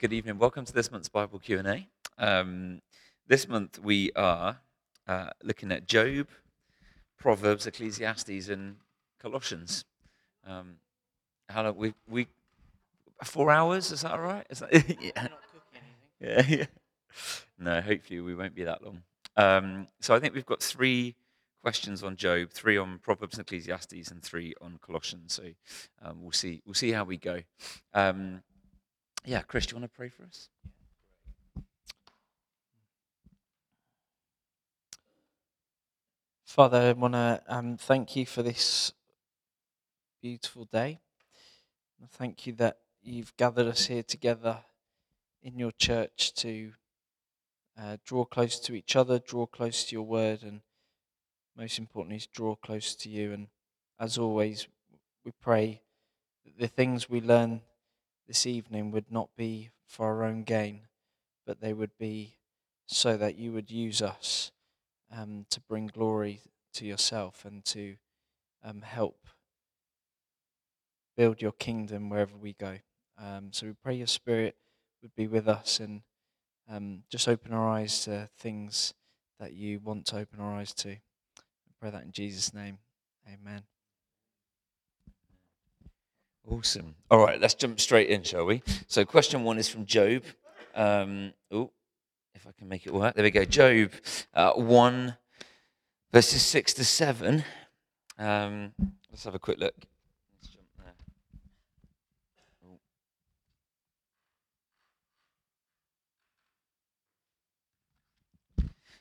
Good evening. Welcome to this month's Bible Q and A. Um, this month we are uh, looking at Job, Proverbs, Ecclesiastes, and Colossians. Um, how long we we four hours? Is that all right? Is that, yeah. yeah, yeah. No, hopefully we won't be that long. Um, so I think we've got three questions on Job, three on Proverbs and Ecclesiastes, and three on Colossians. So um, we'll see. We'll see how we go. Um, yeah, Chris, do you want to pray for us? Father, I want to um, thank you for this beautiful day. Thank you that you've gathered us here together in your church to uh, draw close to each other, draw close to your word, and most importantly, draw close to you. And as always, we pray that the things we learn this evening would not be for our own gain, but they would be so that you would use us um, to bring glory to yourself and to um, help build your kingdom wherever we go. Um, so we pray your spirit would be with us and um, just open our eyes to things that you want to open our eyes to. Pray that in Jesus' name. Amen. Awesome. All right, let's jump straight in, shall we? So, question one is from Job. Um, oh, if I can make it work. There we go. Job uh, 1, verses 6 to 7. Um, let's have a quick look.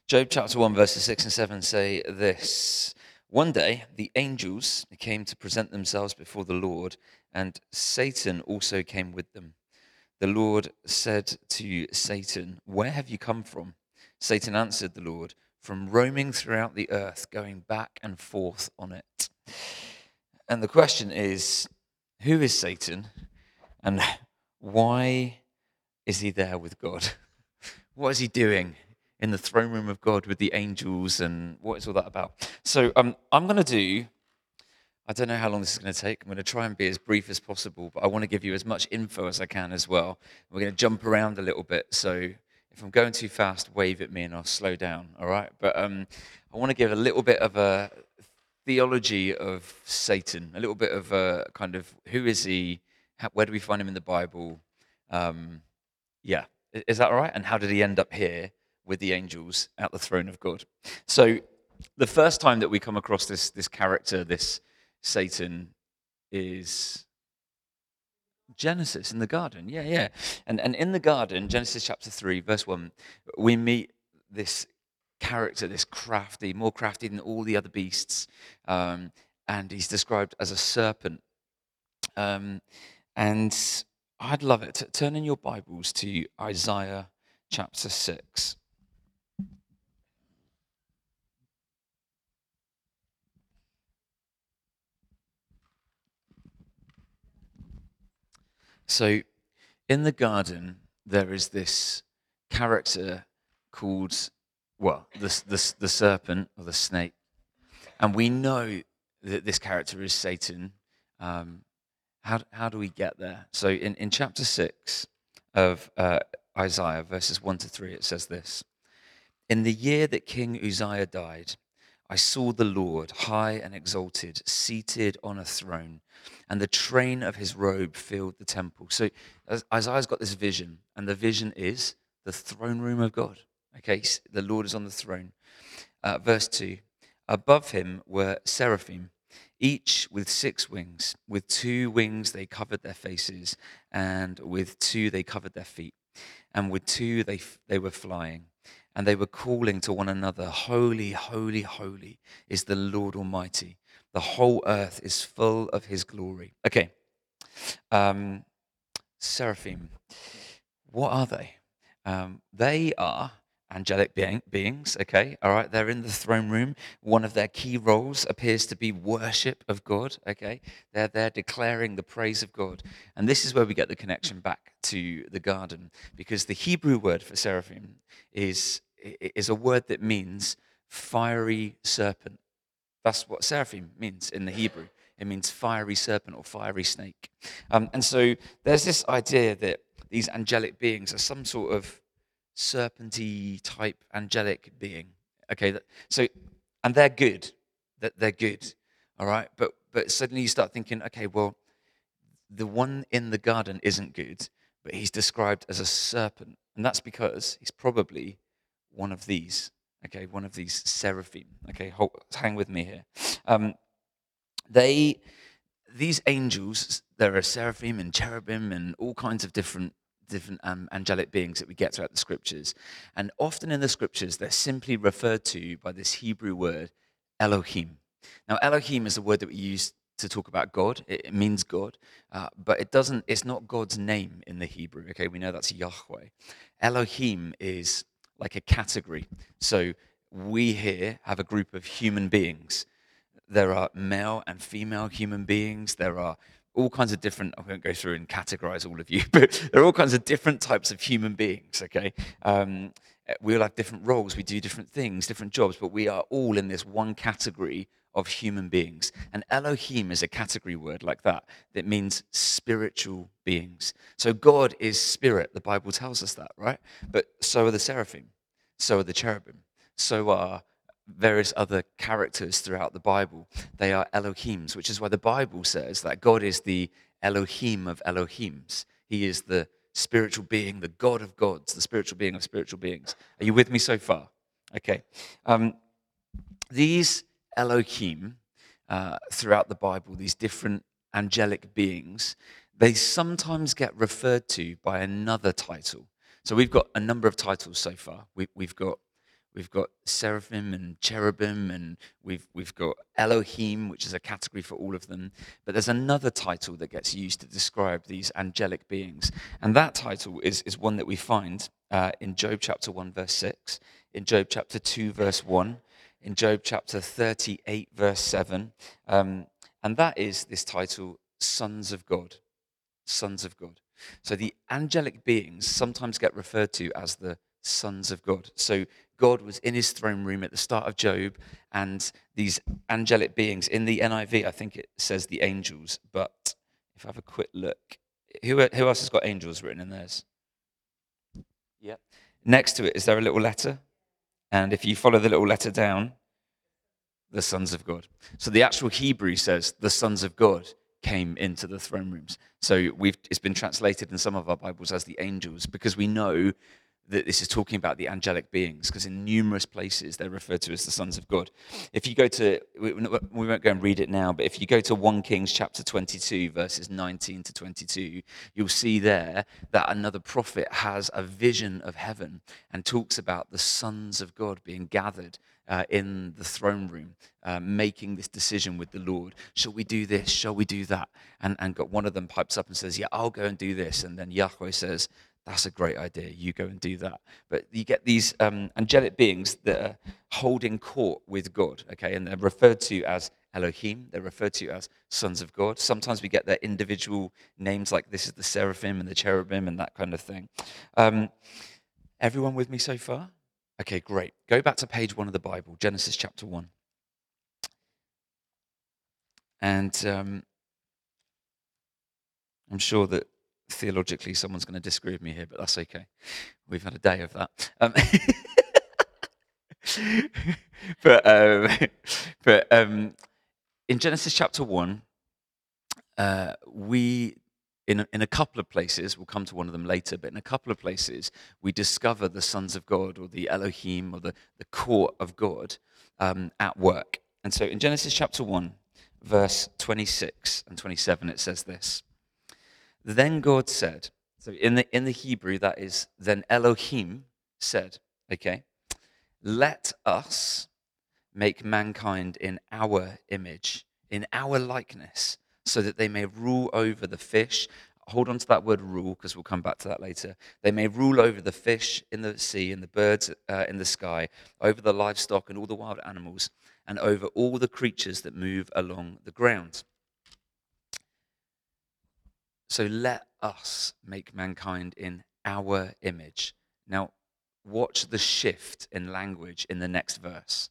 Job chapter 1, verses 6 and 7 say this One day the angels came to present themselves before the Lord, and Satan also came with them. The Lord said to Satan, Where have you come from? Satan answered the Lord, From roaming throughout the earth, going back and forth on it. And the question is, Who is Satan? And why is he there with God? What is he doing in the throne room of God with the angels? And what is all that about? So um, I'm going to do I don't know how long this is going to take. I'm going to try and be as brief as possible, but I want to give you as much info as I can as well. We're going to jump around a little bit. So if I'm going too fast, wave at me and I'll slow down. All right. But um, I want to give a little bit of a theology of Satan, a little bit of a kind of who is he? How, where do we find him in the Bible? Um, yeah. Is that all right? And how did he end up here with the angels at the throne of God? So the first time that we come across this, this character, this Satan is Genesis in the garden. Yeah, yeah. And, and in the garden, Genesis chapter 3, verse 1, we meet this character, this crafty, more crafty than all the other beasts. Um, and he's described as a serpent. Um, and I'd love it. Turn in your Bibles to Isaiah chapter 6. So, in the garden, there is this character called, well, the, the, the serpent or the snake. And we know that this character is Satan. Um, how, how do we get there? So, in, in chapter 6 of uh, Isaiah, verses 1 to 3, it says this In the year that King Uzziah died, I saw the Lord high and exalted, seated on a throne, and the train of his robe filled the temple. So Isaiah's got this vision, and the vision is the throne room of God. Okay, the Lord is on the throne. Uh, verse 2 Above him were seraphim, each with six wings. With two wings they covered their faces, and with two they covered their feet, and with two they, they were flying and they were calling to one another, Holy, holy, holy is the Lord Almighty. The whole earth is full of his glory. Okay. Um, seraphim. What are they? Um, they are angelic being, beings, okay? All right, they're in the throne room. One of their key roles appears to be worship of God, okay? They're there declaring the praise of God. And this is where we get the connection back to the garden because the Hebrew word for seraphim is, is a word that means fiery serpent. That's what seraphim means in the Hebrew. It means fiery serpent or fiery snake. Um, and so there's this idea that these angelic beings are some sort of serpenty type angelic being. Okay, so and they're good. That they're good. All right, but but suddenly you start thinking, okay, well, the one in the garden isn't good, but he's described as a serpent, and that's because he's probably one of these. Okay, one of these seraphim. Okay, hold, hang with me here. Um, they, these angels, there are seraphim and cherubim and all kinds of different different um, angelic beings that we get throughout the scriptures. And often in the scriptures, they're simply referred to by this Hebrew word, Elohim. Now, Elohim is a word that we use to talk about God. It, means God, uh, but it doesn't. It's not God's name in the Hebrew. Okay, we know that's Yahweh. Elohim is like a category. So we here have a group of human beings. There are male and female human beings. There are all kinds of different, I won't go through and categorize all of you, but there are all kinds of different types of human beings, okay? Um, we all have different roles, we do different things, different jobs, but we are all in this one category of human beings. And Elohim is a category word like that that means spiritual beings. So God is spirit, the Bible tells us that, right? But so are the seraphim, so are the cherubim, so are various other characters throughout the Bible. They are Elohims, which is why the Bible says that God is the Elohim of Elohims. He is the spiritual being, the God of gods, the spiritual being of spiritual beings. Are you with me so far? Okay. Um, these Elohim uh, throughout the Bible, these different angelic beings, they sometimes get referred to by another title. So we've got a number of titles so far. We, have got we've got seraphim and cherubim, and we've we've got Elohim, which is a category for all of them. But there's another title that gets used to describe these angelic beings, and that title is is one that we find uh, in Job chapter one verse six, in Job chapter two verse one, in Job chapter 38, verse 7. Um, and that is this title, Sons of God. Sons of God. So the angelic beings sometimes get referred to as the sons of God. So God was in his throne room at the start of Job, and these angelic beings, in the NIV, I think it says the angels, but if I have a quick look, who, who else has got angels written in theirs? Yep. Next to it, is there a little letter? And if you follow the little letter down, the sons of God. So the actual Hebrew says the sons of God came into the throne rooms. So we've, it's been translated in some of our Bibles as the angels because we know that this is talking about the angelic beings, because in numerous places they're referred to as the sons of God. If you go to, we won't go and read it now, but if you go to 1 Kings chapter 22, verses 19 to 22, you'll see there that another prophet has a vision of heaven and talks about the sons of God being gathered uh, in the throne room, uh, making this decision with the Lord. Shall we do this? Shall we do that? And, and got one of them pipes up and says, Yeah, I'll go and do this. And then Yahweh says, that's a great idea. You go and do that. But you get these um, angelic beings that are holding court with God, okay? And they're referred to as Elohim. They're referred to as sons of God. Sometimes we get their individual names, like this is the seraphim and the cherubim and that kind of thing. Um, everyone with me so far? Okay, great. Go back to page one of the Bible, Genesis chapter one. And um, I'm sure that theologically someone's going to disagree with me here, but that's okay. We've had a day of that. Um, but um, but um, in Genesis chapter one, uh, we in a, in a couple of places, we'll come to one of them later, but in a couple of places, we discover the sons of God or the Elohim or the, the court of God um, at work. And so in Genesis chapter 1, verse 26 and 27, it says this then God said, so in the, in the Hebrew, that is, then Elohim said, okay, let us make mankind in our image, in our likeness, so that they may rule over the fish. Hold on to that word rule because we'll come back to that later. They may rule over the fish in the sea and the birds uh, in the sky, over the livestock and all the wild animals, and over all the creatures that move along the ground. So let us make mankind in our image. Now, watch the shift in language in the next verse.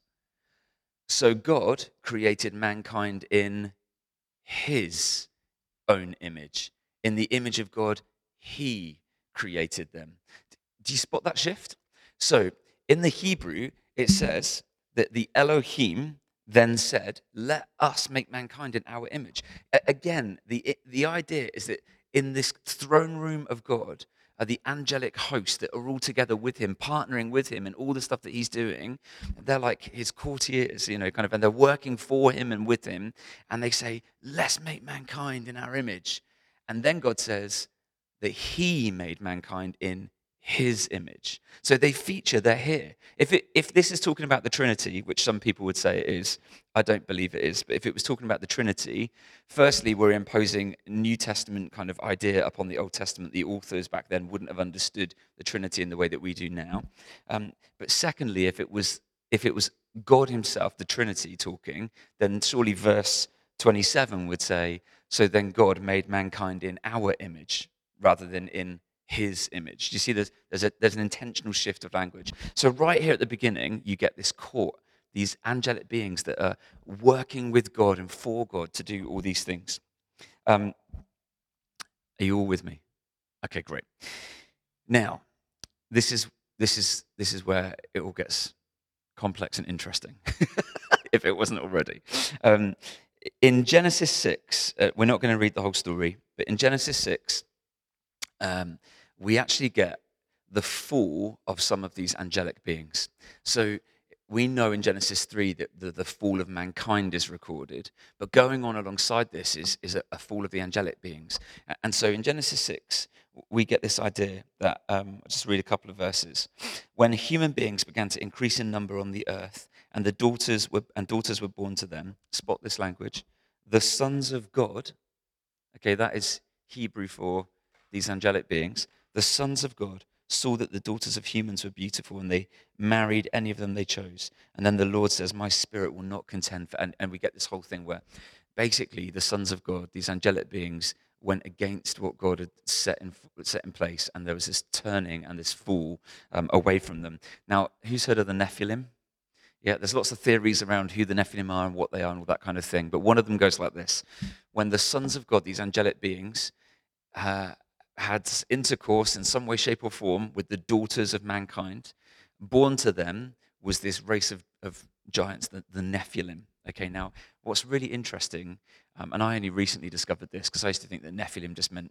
So God created mankind in his own image. In the image of God, he created them. Do you spot that shift? So in the Hebrew, it says that the Elohim then said, Let us make mankind in our image. Again, the, the idea is that in this throne room of God, are the angelic hosts that are all together with him, partnering with him in all the stuff that he's doing. They're like his courtiers, you know, kind of, and they're working for him and with him. And they say, Let's make mankind in our image. And then God says that he made mankind in his image. So they feature, they're here. If, it, if this is talking about the Trinity, which some people would say it is, I don't believe it is, but if it was talking about the Trinity, firstly, we're imposing New Testament kind of idea upon the Old Testament. The authors back then wouldn't have understood the Trinity in the way that we do now. Um, but secondly, if it was if it was God Himself, the Trinity, talking, then surely verse 27 would say, "So then God made mankind in our image, rather than in his image. Do you see there's, there's, a, there's an intentional shift of language? So, right here at the beginning, you get this court, these angelic beings that are working with God and for God to do all these things. Um, are you all with me? Okay, great. Now, this is, this is, this is where it all gets complex and interesting, if it wasn't already. Um, in Genesis 6, uh, we're not going to read the whole story, but in Genesis 6, um, we actually get the fall of some of these angelic beings. So we know in Genesis 3 that the, the fall of mankind is recorded, but going on alongside this is, is a, a fall of the angelic beings. And so in Genesis 6, we get this idea that, um, I'll just read a couple of verses. When human beings began to increase in number on the earth, and the daughters were, and daughters were born to them, spot this language, the sons of God, okay, that is Hebrew for these angelic beings, the sons of God saw that the daughters of humans were beautiful and they married any of them they chose. And then the Lord says, My spirit will not contend for. And, and we get this whole thing where basically the sons of God, these angelic beings, went against what God had set in, set in place. And there was this turning and this fall um, away from them. Now, who's heard of the Nephilim? Yeah, there's lots of theories around who the Nephilim are and what they are and all that kind of thing. But one of them goes like this When the sons of God, these angelic beings, uh, had intercourse in some way, shape, or form with the daughters of mankind. Born to them was this race of, of giants, the, the Nephilim. Okay, now what's really interesting, um, and I only recently discovered this because I used to think that Nephilim just meant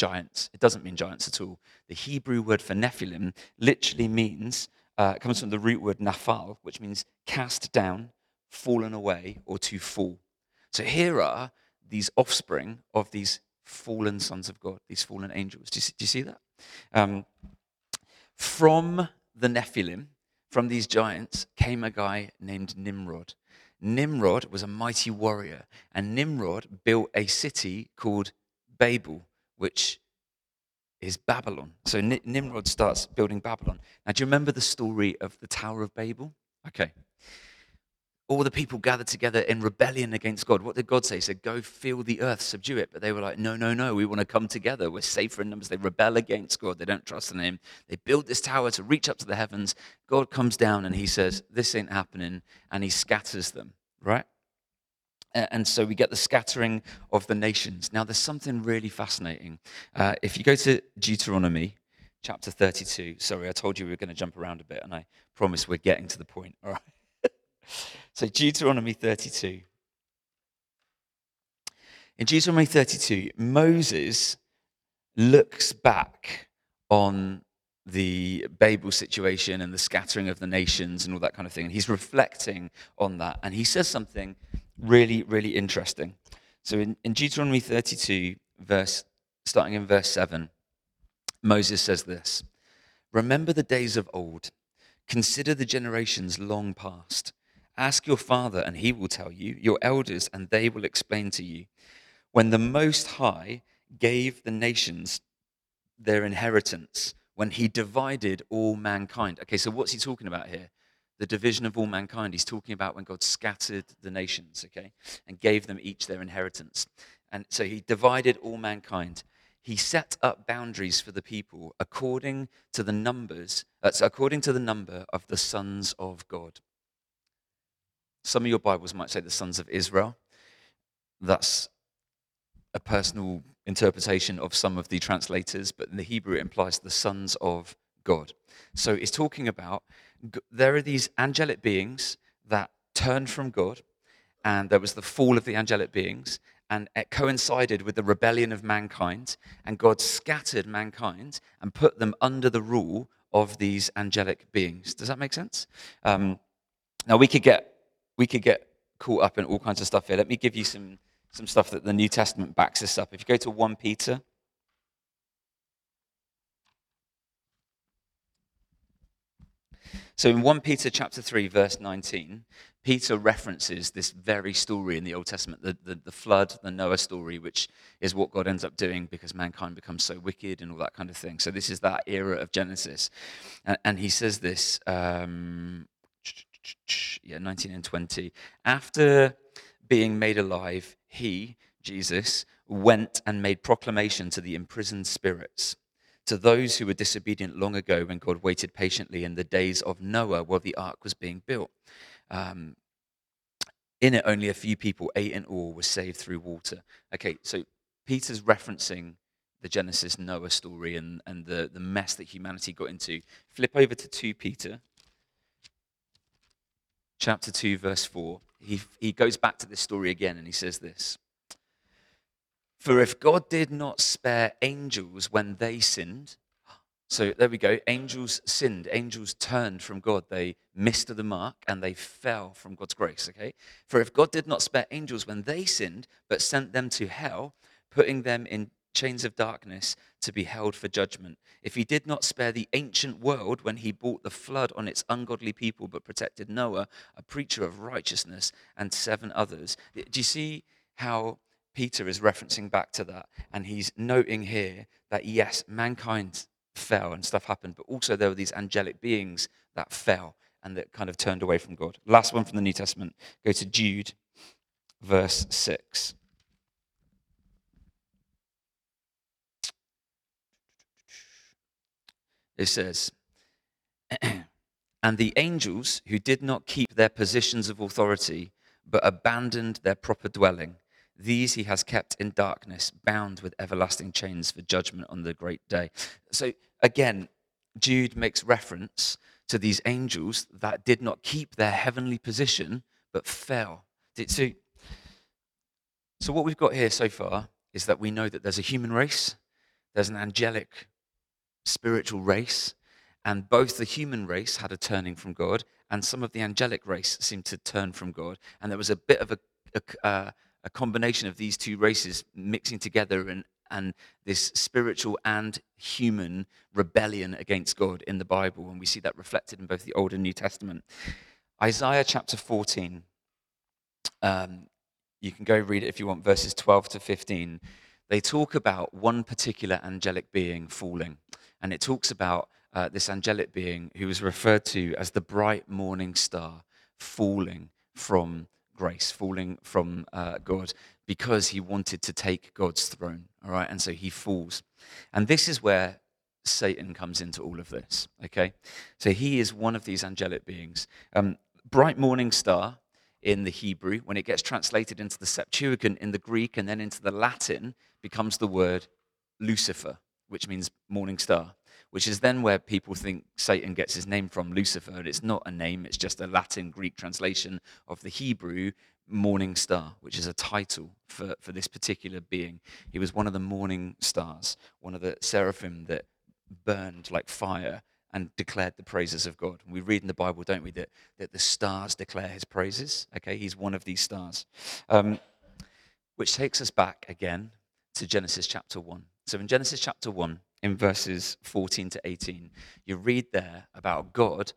giants. It doesn't mean giants at all. The Hebrew word for Nephilim literally means, uh, comes from the root word nafal, which means cast down, fallen away, or to fall. So here are these offspring of these fallen sons of God, these fallen angels. Do you see, do you see that? Um, from the Nephilim, from these giants, came a guy named Nimrod. Nimrod was a mighty warrior, and Nimrod built a city called Babel, which is Babylon. So Nimrod starts building Babylon. Now, do you remember the story of the Tower of Babel? Okay all the people gathered together in rebellion against God. What did God say? He said, Go fill the earth, subdue it. But they were like, No, no, no, we want to come together. We're safer in numbers. They rebel against God. They don't trust in Him. They build this tower to reach up to the heavens. God comes down and He says, This ain't happening. And He scatters them, right? And so we get the scattering of the nations. Now, there's something really fascinating. Uh, if you go to Deuteronomy chapter 32, sorry, I told you we were going to jump around a bit, and I promise we're getting to the point, all right? So, Deuteronomy 32. In Deuteronomy 32, Moses looks back on the Babel situation and the scattering of the nations and all that kind of thing. And he's reflecting on that. And he says something really, really interesting. So in, in Deuteronomy 32, verse, starting in verse 7, Moses says this Remember the days of old, consider the generations long past. Ask your father, and he will tell you, your elders, and they will explain to you. When the Most High gave the nations their inheritance, when he divided all mankind. Okay, so what's he talking about here? The division of all mankind. He's talking about when God scattered the nations, okay, and gave them each their inheritance. And so he divided all mankind. He set up boundaries for the people according to the numbers, uh, according to the number of the sons of God. Some of your Bibles might say the sons of Israel. That's a personal interpretation of some of the translators, but in the Hebrew it implies the sons of God. So it's talking about there are these angelic beings that turned from God, and there was the fall of the angelic beings, and it coincided with the rebellion of mankind, and God scattered mankind and put them under the rule of these angelic beings. Does that make sense? Um, now we could get we could get caught up in all kinds of stuff here. Let me give you some some stuff that the New Testament backs us up. If you go to 1 Peter So in 1 Peter chapter 3 verse 19, Peter references this very story in the Old Testament, the, the, the, flood, the Noah story, which is what God ends up doing because mankind becomes so wicked and all that kind of thing. So this is that era of Genesis. And, and he says this, um, yeah, 19 and 20. After being made alive, he, Jesus, went and made proclamation to the imprisoned spirits to those who were disobedient long ago when God waited patiently in the days of Noah while the ark was being built. Um, in it, only a few people, eight in all, were saved through water. Okay, so Peter's referencing the Genesis Noah story and, and the, the mess that humanity got into. Flip over to 2 Peter, chapter 2, verse 4. He, he goes back to this story again and he says this for if God did not spare angels when they sinned, so there we go. Angels sinned. Angels turned from God. They missed the mark and they fell from God's grace. Okay? For if God did not spare angels when they sinned, but sent them to hell, putting them in chains of darkness to be held for judgment. If he did not spare the ancient world when he brought the flood on its ungodly people, but protected Noah, a preacher of righteousness, and seven others. Do you see how Peter is referencing back to that, and he's noting here that yes, mankind fell and stuff happened, but also there were these angelic beings that fell and that kind of turned away from God. Last one from the New Testament. Go to Jude, verse 6. It says, And the angels who did not keep their positions of authority, but abandoned their proper dwelling, these he has kept in darkness, bound with everlasting chains for judgment on the great day. So again, Jude makes reference to these angels that did not keep their heavenly position but fell. So, so what we've got here so far is that we know that there's a human race, there's an angelic spiritual race, and both the human race had a turning from God, and some of the angelic race seemed to turn from God. And there was a bit of a, a uh, a combination of these two races mixing together and, and this spiritual and human rebellion against God in the Bible. And we see that reflected in both the Old and New Testament. Isaiah chapter 14, um, you can go read it if you want, verses 12 to 15. They talk about one particular angelic being falling. And it talks about uh, this angelic being who was referred to as the bright morning star falling from grace, falling from uh, God because he wanted to take God's throne. All right, and so he falls. And this is where Satan comes into all of this. Okay, so he is one of these angelic beings. Um, bright morning star in the Hebrew, when it gets translated into the Septuagint in the Greek and then into the Latin, becomes the word Lucifer, which means morning star which is then where people think Satan gets his name from, Lucifer. And It's not a name, it's just a Latin Greek translation of the Hebrew morning star, which is a title for, for this particular being. He was one of the morning stars, one of the seraphim that burned like fire and declared the praises of God. We read in the Bible, don't we, that, that the stars declare his praises. Okay, he's one of these stars. Um, which takes us back again to Genesis chapter 1. So in Genesis chapter 1, in verses 14 to 18, you read there about God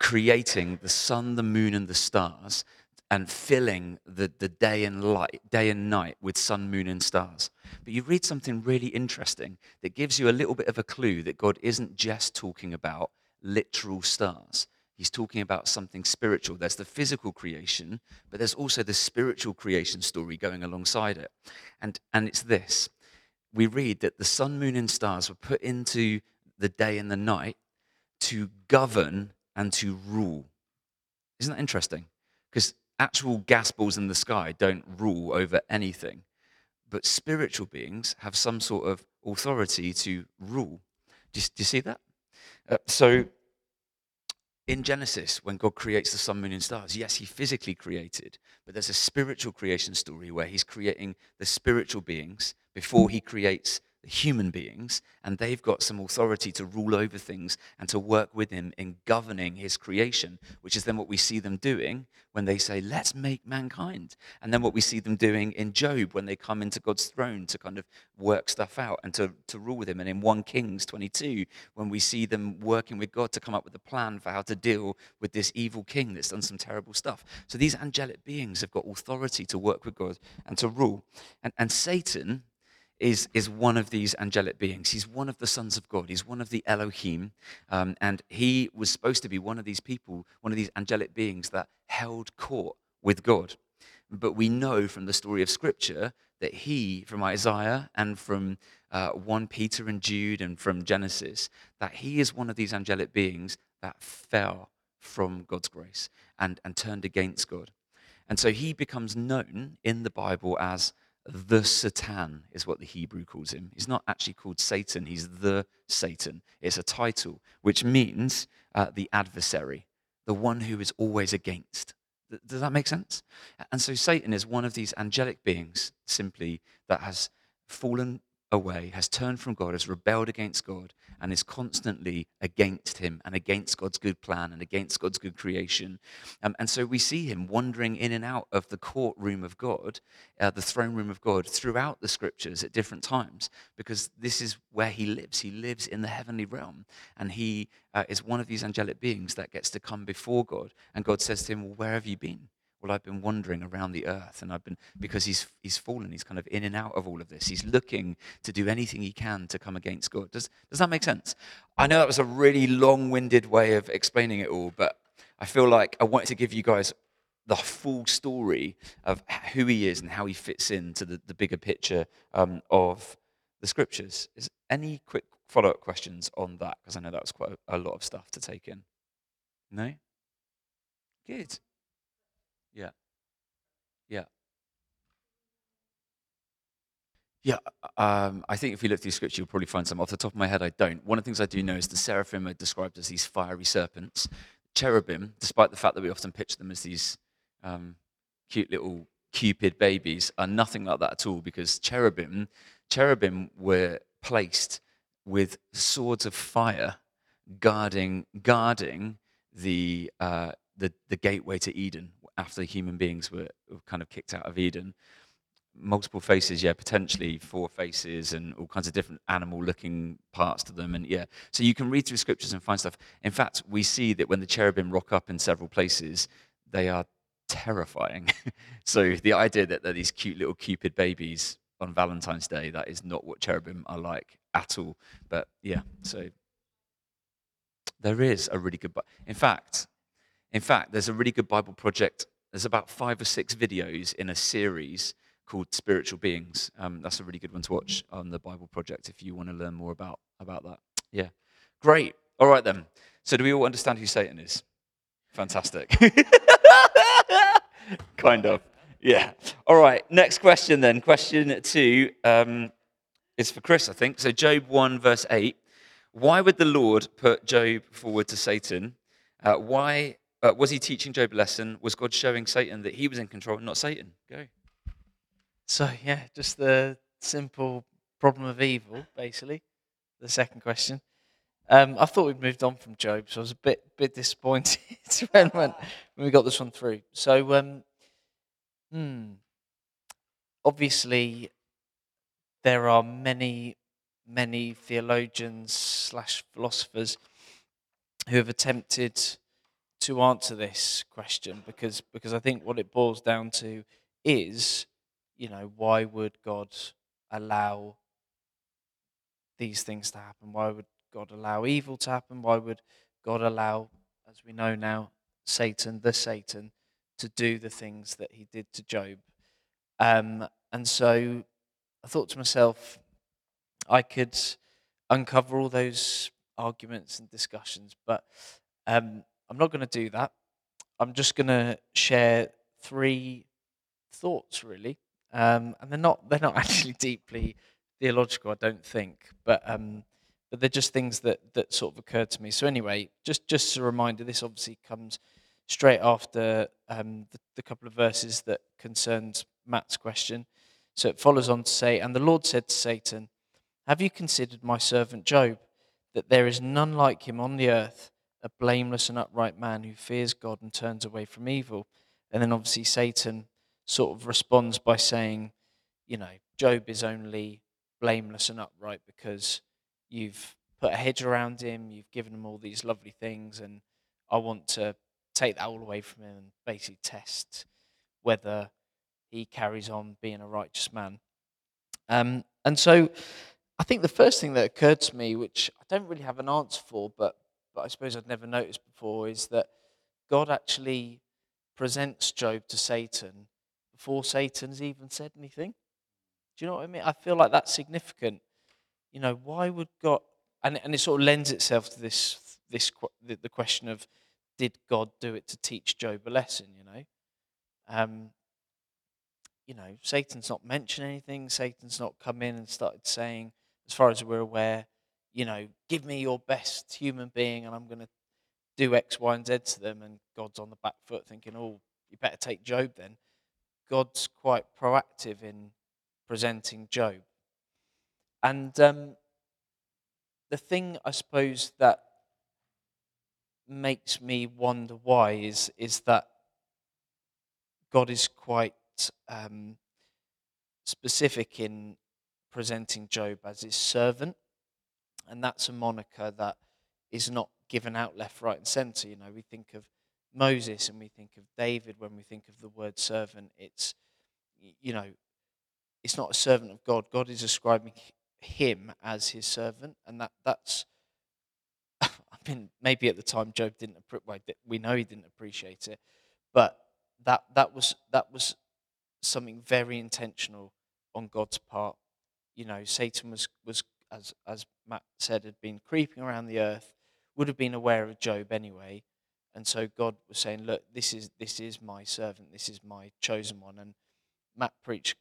creating the sun, the moon, and the stars and filling the, the day and light, day and night with sun, moon, and stars. But you read something really interesting that gives you a little bit of a clue that God isn't just talking about literal stars. He's talking about something spiritual. There's the physical creation, but there's also the spiritual creation story going alongside it. And, and it's this we read that the sun, moon, and stars were put into the day and the night to govern and to rule. Isn't that interesting? Because actual gas balls in the sky don't rule over anything. but spiritual beings have some sort of authority to rule. Do you, do you see that? Uh, so in Genesis, when God creates the sun, moon, and stars, yes, he physically created, but there's a spiritual creation story where he's creating the spiritual beings before he creates human beings, and they've got some authority to rule over things and to work with him in governing his creation, which is then what we see them doing when they say, Let's make mankind. And then what we see them doing in Job when they come into God's throne to kind of work stuff out and to, to rule with him. And in 1 Kings 22, when we see them working with God to come up with a plan for how to deal with this evil king that's done some terrible stuff. So these angelic beings have got authority to work with God and to rule. And, and Satan is, is one of these angelic beings. He's one of the sons of God. He's one of the Elohim. Um, and he was supposed to be one of these people, one of these angelic beings that held court with God. But we know from the story of Scripture that he, from Isaiah and from uh, 1 Peter and Jude and from Genesis, that he is one of these angelic beings that fell from God's grace and, and turned against God. And so he becomes known in the Bible as the Satan is what the Hebrew calls him. He's not actually called Satan, he's the Satan. It's a title, which means uh, the adversary, the one who is always against. Does that make sense? And so Satan is one of these angelic beings, simply, that has fallen away, has turned from God, has rebelled against God, and is constantly against Him and against God's good plan and against God's good creation. Um, and so we see Him wandering in and out of the courtroom of God, uh, the throne room of God, throughout the scriptures at different times, because this is where He lives. He lives in the heavenly realm, and He uh, is one of these angelic beings that gets to come before God. And God says to Him, Well, where have you been? Well, I've been wandering around the earth, and I've been, because he's, he's fallen, he's kind of in and out of all of this. He's looking to do anything he can to come against God. Does, does that make sense? I know that was a really long winded way of explaining it all, but I feel like I wanted to give you guys the full story of who he is and how he fits into the, the bigger picture um, of the scriptures. Is any quick follow up questions on that? Because I know that was quite a, a lot of stuff to take in. No? Good. Yeah. Yeah. Yeah, um, I think if you look through scripture, you'll probably find some. Off the top of my head, I don't. One of the things I do know is the seraphim are described as these fiery serpents. Cherubim, despite the fact that we often picture them as these um, cute little cupid babies, are nothing like that at all because cherubim, cherubim were placed with swords of fire guarding, guarding the, uh, the, the gateway to Eden, after human beings were, were kind of kicked out of Eden. Multiple faces, yeah, potentially four faces and all kinds of different animal looking parts to them. And yeah, so you can read through scriptures and find stuff. In fact, we see that when the cherubim rock up in several places, they are terrifying. so the idea that they're these cute little cupid babies on Valentine's Day, that is not what cherubim are like at all. But yeah, so there is a really good. In fact, in fact, there's a really good Bible project. There's about five or six videos in a series called Spiritual Beings. Um, that's a really good one to watch on the Bible project if you want to learn more about, about that. Yeah. Great. All right, then. So, do we all understand who Satan is? Fantastic. kind of. Yeah. All right. Next question, then. Question two um, is for Chris, I think. So, Job 1, verse 8. Why would the Lord put Job forward to Satan? Uh, why uh, was he teaching Job a lesson? Was God showing Satan that he was in control, not Satan? Go. So, yeah, just the simple problem of evil, basically. The second question. Um, I thought we'd moved on from Job, so I was a bit bit disappointed when, when, we got this one through. So, um, hmm, obviously, there are many, many theologians slash philosophers who have attempted to answer this question because because I think what it boils down to is, you know, why would God allow these things to happen? Why would God allow evil to happen? Why would God allow, as we know now, Satan, the Satan, to do the things that he did to Job? Um, and so I thought to myself, I could uncover all those arguments and discussions, but um, I'm not going to do that. I'm just going to share three thoughts, really, um, and they're not they're not actually deeply theological, I don't think, but um, but they're just things that that sort of occurred to me. So anyway, just just a reminder. This obviously comes straight after um, the, the couple of verses that concerns Matt's question. So it follows on to say, and the Lord said to Satan, "Have you considered my servant Job, that there is none like him on the earth?" A blameless and upright man who fears God and turns away from evil. And then obviously Satan sort of responds by saying, you know, Job is only blameless and upright because you've put a hedge around him, you've given him all these lovely things, and I want to take that all away from him and basically test whether he carries on being a righteous man. Um, and so I think the first thing that occurred to me, which I don't really have an answer for, but but I suppose I'd never noticed before, is that God actually presents Job to Satan before Satan's even said anything. Do you know what I mean? I feel like that's significant. You know, why would God? And, and it sort of lends itself to this this the, question of did God do it to teach Job a lesson? You know, um, you know, Satan's not mentioned anything. Satan's not come in and started saying, as far as we're aware, you know, give me your best human being and I'm going to do X, Y, and Z to them. And God's on the back foot thinking, oh, you better take Job then. God's quite proactive in presenting Job. And um, the thing I suppose that makes me wonder why is, is that God is quite um, specific in presenting Job as his servant and that's a moniker that is not given out left, right, and center. You know, we think of Moses and we think of David when we think of the word servant. It's, you know, it's not a servant of God. God is describing him as his servant, and that that's. I mean, maybe at the time Job didn't. Well, we know he didn't appreciate it, but that that was that was something very intentional on God's part. You know, Satan was was as, as Matt said, had been creeping around the earth, would have been aware of Job anyway. And so God was saying, Look, this is, this is my servant, this is my chosen one. And Matt preached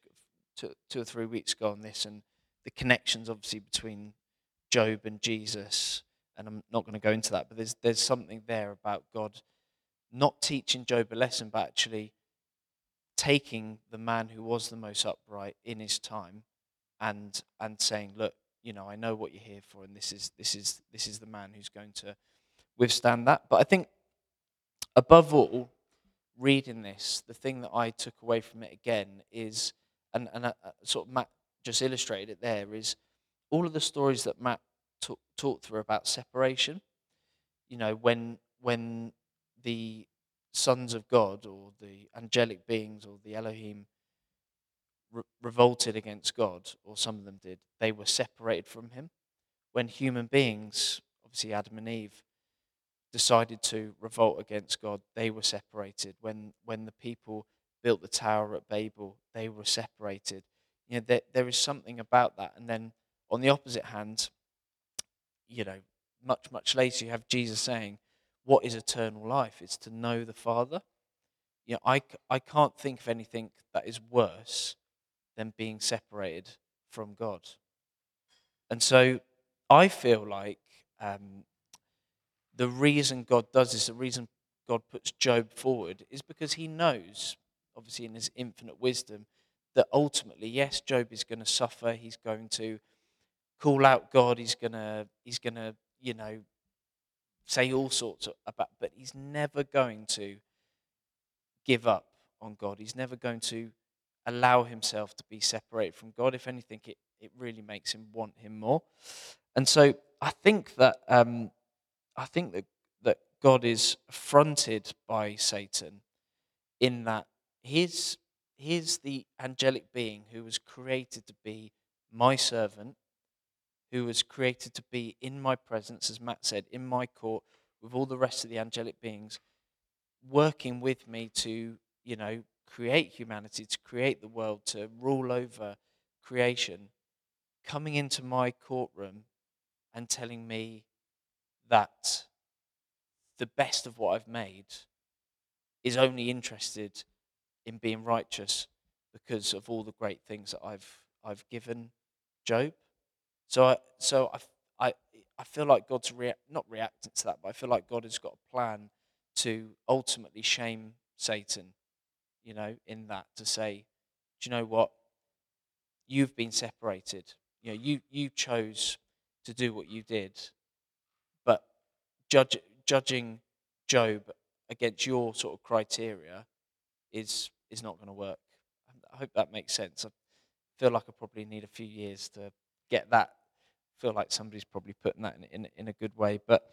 two, two or three weeks ago on this, and the connections obviously between Job and Jesus. And I'm not going to go into that, but there's, there's something there about God not teaching Job a lesson, but actually taking the man who was the most upright in his time and and saying, look, you know, I know what you're here for, and this is this is this is the man who's going to withstand that. But I think above all, reading this, the thing that I took away from it again is, and and uh, uh sort of Matt just illustrated it there, is all of the stories that Matt talk, talked through about separation. You know, when when the sons of God or the angelic beings or the Elohim re- revolted against God, or some of them did, they were separated from Him. When human beings, obviously Adam and Eve, decided to revolt against God, they were separated. When when the people built the tower at Babel, they were separated. You know, there, there is something about that. And then on the opposite hand, you know, much, much later, you have Jesus saying, What is eternal life? It's to know the Father. You know, I, I can't think of anything that is worse than being separated from God. And so I feel like um, the reason God does this, the reason God puts Job forward, is because he knows, obviously in his infinite wisdom, that ultimately, yes, Job is going to suffer. He's going to call out God. He's going to, he's going to, you know, say all sorts of, about, but he's never going to give up on God. He's never going to allow himself to be separated from God. If anything, it, it really makes him want him more. And so I think that um, I think that, that God is affronted by Satan in that he's, he's the angelic being who was created to be my servant, who was created to be in my presence, as Matt said, in my court with all the rest of the angelic beings, working with me to, you know, create humanity, to create the world, to rule over creation, coming into my courtroom and telling me that the best of what I've made is only interested in being righteous because of all the great things that I've I've given Job. So I so I I I feel like God's not reacting to that, but I feel like God has got a plan to ultimately shame Satan, you know, in that to say, do you know what? You've been separated. You know, you you chose to do what you did, but judge, judging Job against your sort of criteria is is not going to work. I hope that makes sense. I feel like I probably need a few years to get that. I feel like somebody's probably putting that in in, in a good way. But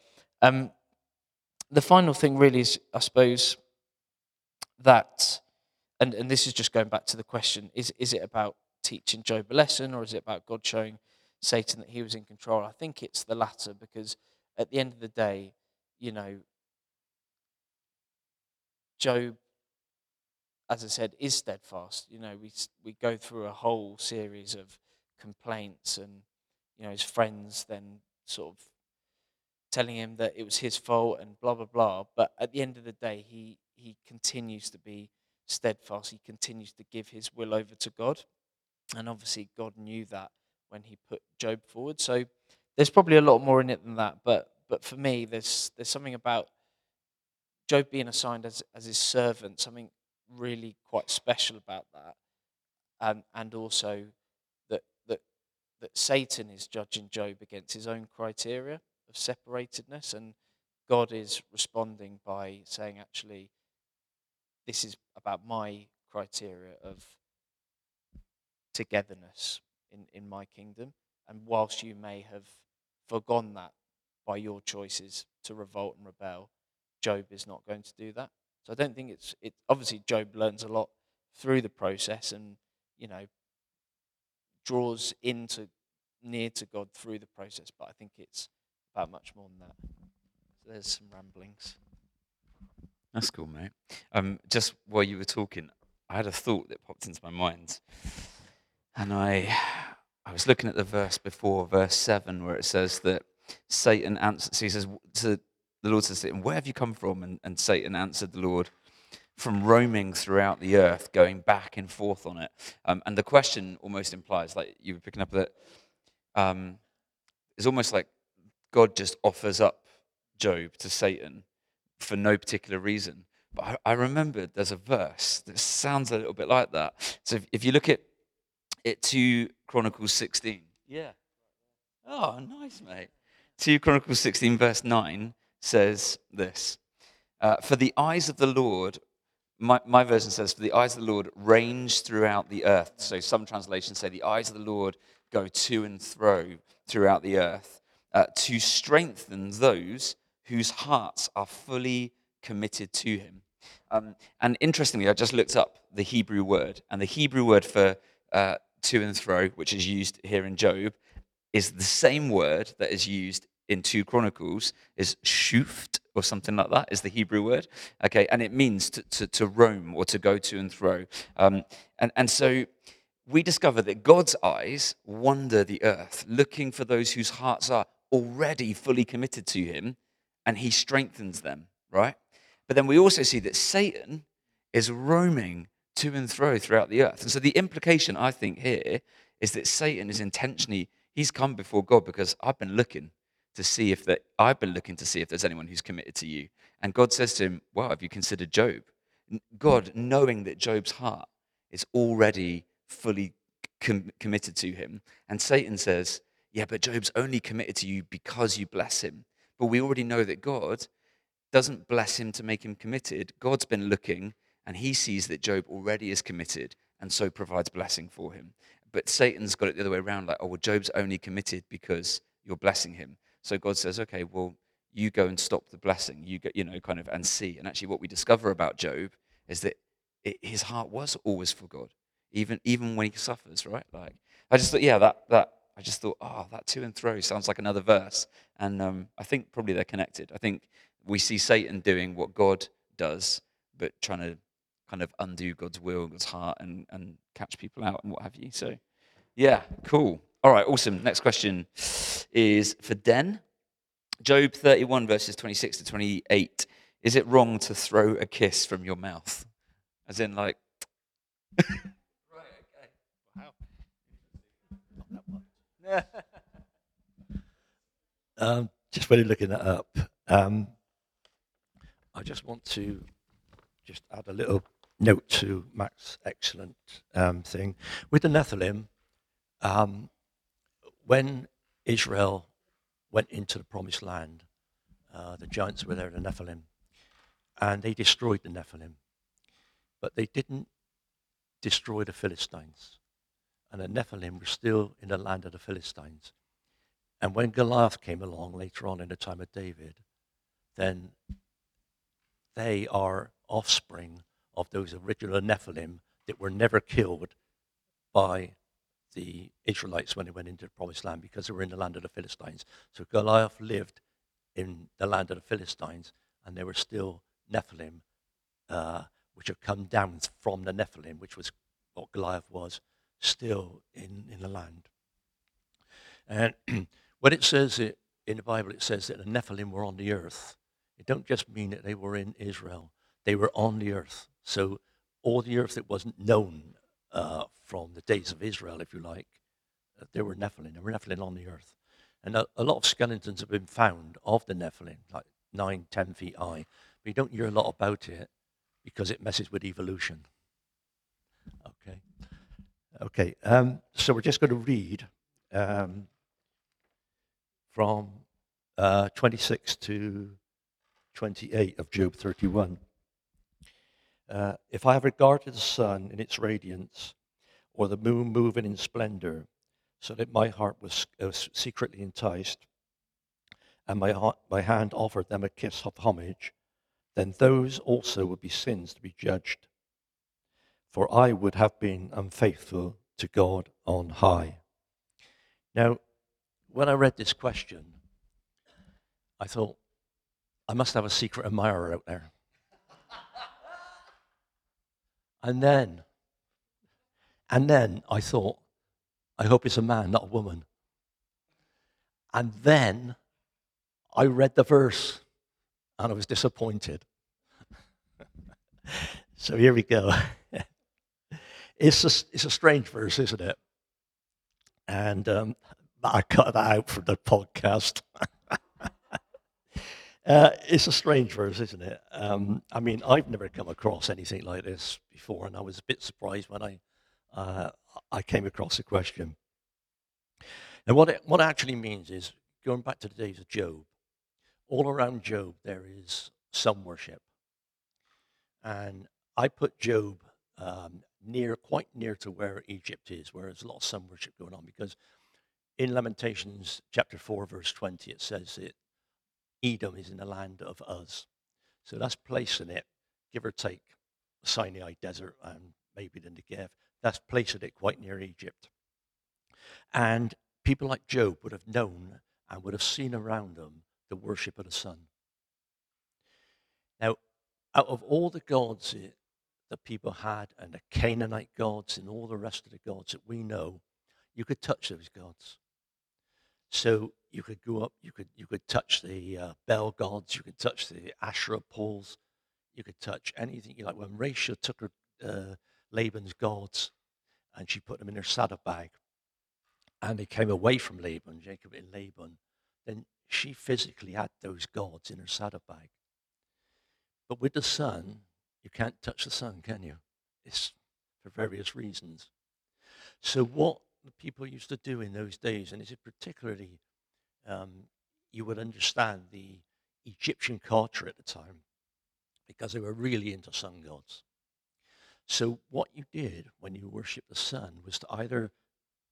um, the final thing really is, I suppose, that, and, and this is just going back to the question: is is it about teaching Job a lesson, or is it about God showing Satan that he was in control? I think it's the latter because at the end of the day, you know, Job as I said, is steadfast. You know, we we go through a whole series of complaints, and you know, his friends then sort of telling him that it was his fault and blah blah blah. But at the end of the day, he he continues to be steadfast. He continues to give his will over to God, and obviously God knew that when He put Job forward. So there's probably a lot more in it than that. But but for me, there's there's something about Job being assigned as as his servant, something really quite special about that, and and also that that that Satan is judging Job against his own criteria of separatedness, and God is responding by saying, actually, this is about my criteria of togetherness in, in my kingdom. And whilst you may have forgone that by your choices to revolt and rebel, Job is not going to do that. So I don't think it's it. Obviously, Job learns a lot through the process, and you know, draws into near to God through the process. But I think it's about much more than that. So there's some ramblings. That's cool, mate. Um, just while you were talking, I had a thought that popped into my mind, and I, I was looking at the verse before, verse seven, where it says that Satan answers. He says to the Lord says him, Where have you come from? And, and Satan answered the Lord, From roaming throughout the earth, going back and forth on it. Um, and the question almost implies, like you were picking up that, um, it's almost like God just offers up Job to Satan for no particular reason. But I, I remembered there's a verse that sounds a little bit like that. So if, if you look at it, 2 Chronicles 16. Yeah. Oh, nice, mate. 2 Chronicles 16, verse 9 says this uh, For the eyes of the Lord, my, my version says, For the eyes of the Lord range throughout the earth. So some translations say, The eyes of the Lord go to and fro throughout the earth uh, to strengthen those whose hearts are fully committed to him. Um, and interestingly, I just looked up the Hebrew word, and the Hebrew word for uh, to and fro, which is used here in Job, is the same word that is used in 2 Chronicles is shuft or something like that is the Hebrew word. Okay, and it means to, to, to roam or to go to and fro. Um, and, and so we discover that God's eyes wander the earth, looking for those whose hearts are already fully committed to Him, and He strengthens them, right? But then we also see that Satan is roaming to and fro throughout the earth. And so the implication, I think, here is that Satan is intentionally, he's come before God because I've been looking to see if that I've been looking to see if there's anyone who's committed to you. And God says to him, Well, have you considered Job? God, knowing that Job's heart is already fully com- committed to him. And Satan says, Yeah, but Job's only committed to you because you bless him. But we already know that God doesn't bless him to make him committed. God's been looking and he sees that Job already is committed and so provides blessing for him. But Satan's got it the other way around like, oh, well, Job's only committed because you're blessing him. So God says, okay, well, you go and stop the blessing. You go, you know, kind of, and see. And actually, what we discover about Job is that it, his heart was always for God, even even when he suffers. Right? Like, I just thought, yeah, that that. I just thought, oh, that to and fro sounds like another verse, and um, I think probably they're connected. I think we see Satan doing what God does, but trying to kind of undo God's will, God's heart, and and catch people out and what have you. So, yeah, cool. All right, awesome. Next question is for Den. Job 31, verses 26 to 28. Is it wrong to throw a kiss from your mouth? As in, like, um, just really looking that up, um, I just want to just add a little note to Mac's excellent um, thing. With the Nephilim, um, when Israel went into the promised land, uh, the giants were there, the Nephilim, and they destroyed the Nephilim. But they didn't destroy the Philistines. And the Nephilim were still in the land of the Philistines. And when Goliath came along later on in the time of David, then they are offspring of those original Nephilim that were never killed by the Israelites when they went into the promised land because they were in the land of the Philistines. So Goliath lived in the land of the Philistines, and there were still Nephilim, uh, which had come down from the Nephilim, which was what Goliath was, still in, in the land. And when it says it in the Bible, it says that the Nephilim were on the earth. It don't just mean that they were in Israel; they were on the earth. So all the earth that wasn't known uh, from the days of Israel, if you like, uh, there were Nephilim. There were Nephilim on the earth. And a, a, lot of skeletons have been found of the Nephilim, like nine, ten feet high. But you don't hear a lot about it because it messes with evolution. Okay. Okay. Um, so we're just going to read um, from uh, 26 to 28 of Job 31. Uh, if I have regarded the sun in its radiance, or the moon moving in splendor, so that my heart was, was secretly enticed, and my, heart, my hand offered them a kiss of homage, then those also would be sins to be judged. For I would have been unfaithful to God on high. Now, when I read this question, I thought, I must have a secret admirer out there. And then, and then I thought, I hope it's a man, not a woman. And then I read the verse and I was disappointed. so here we go. it's, a, it's a strange verse, isn't it? And um, I cut that out from the podcast. Uh, it's a strange verse, isn't it? Um, I mean, I've never come across anything like this before, and I was a bit surprised when I uh, I came across the question. And what it, what it actually means is going back to the days of Job. All around Job there is sun worship, and I put Job um, near, quite near to where Egypt is, where there's a lot of sun worship going on, because in Lamentations chapter four, verse twenty, it says it Edom is in the land of Uz. So that's placing it, give or take, Sinai desert and maybe the Negev. That's placing it quite near Egypt. And people like Job would have known and would have seen around them the worship of the sun. Now, out of all the gods that people had, and the Canaanite gods and all the rest of the gods that we know, you could touch those gods. So you could go up, you could you could touch the uh, Baal gods, you could touch the Asherah poles, you could touch anything you like. When Rachel took her uh, Laban's gods and she put them in her saddlebag, and they came away from Laban, Jacob and Laban, then she physically had those gods in her saddlebag. But with the sun, you can't touch the sun, can you? It's for various reasons. So what the people used to do in those days, and is it particularly um, you would understand the Egyptian culture at the time because they were really into sun gods. So what you did when you worshiped the sun was to either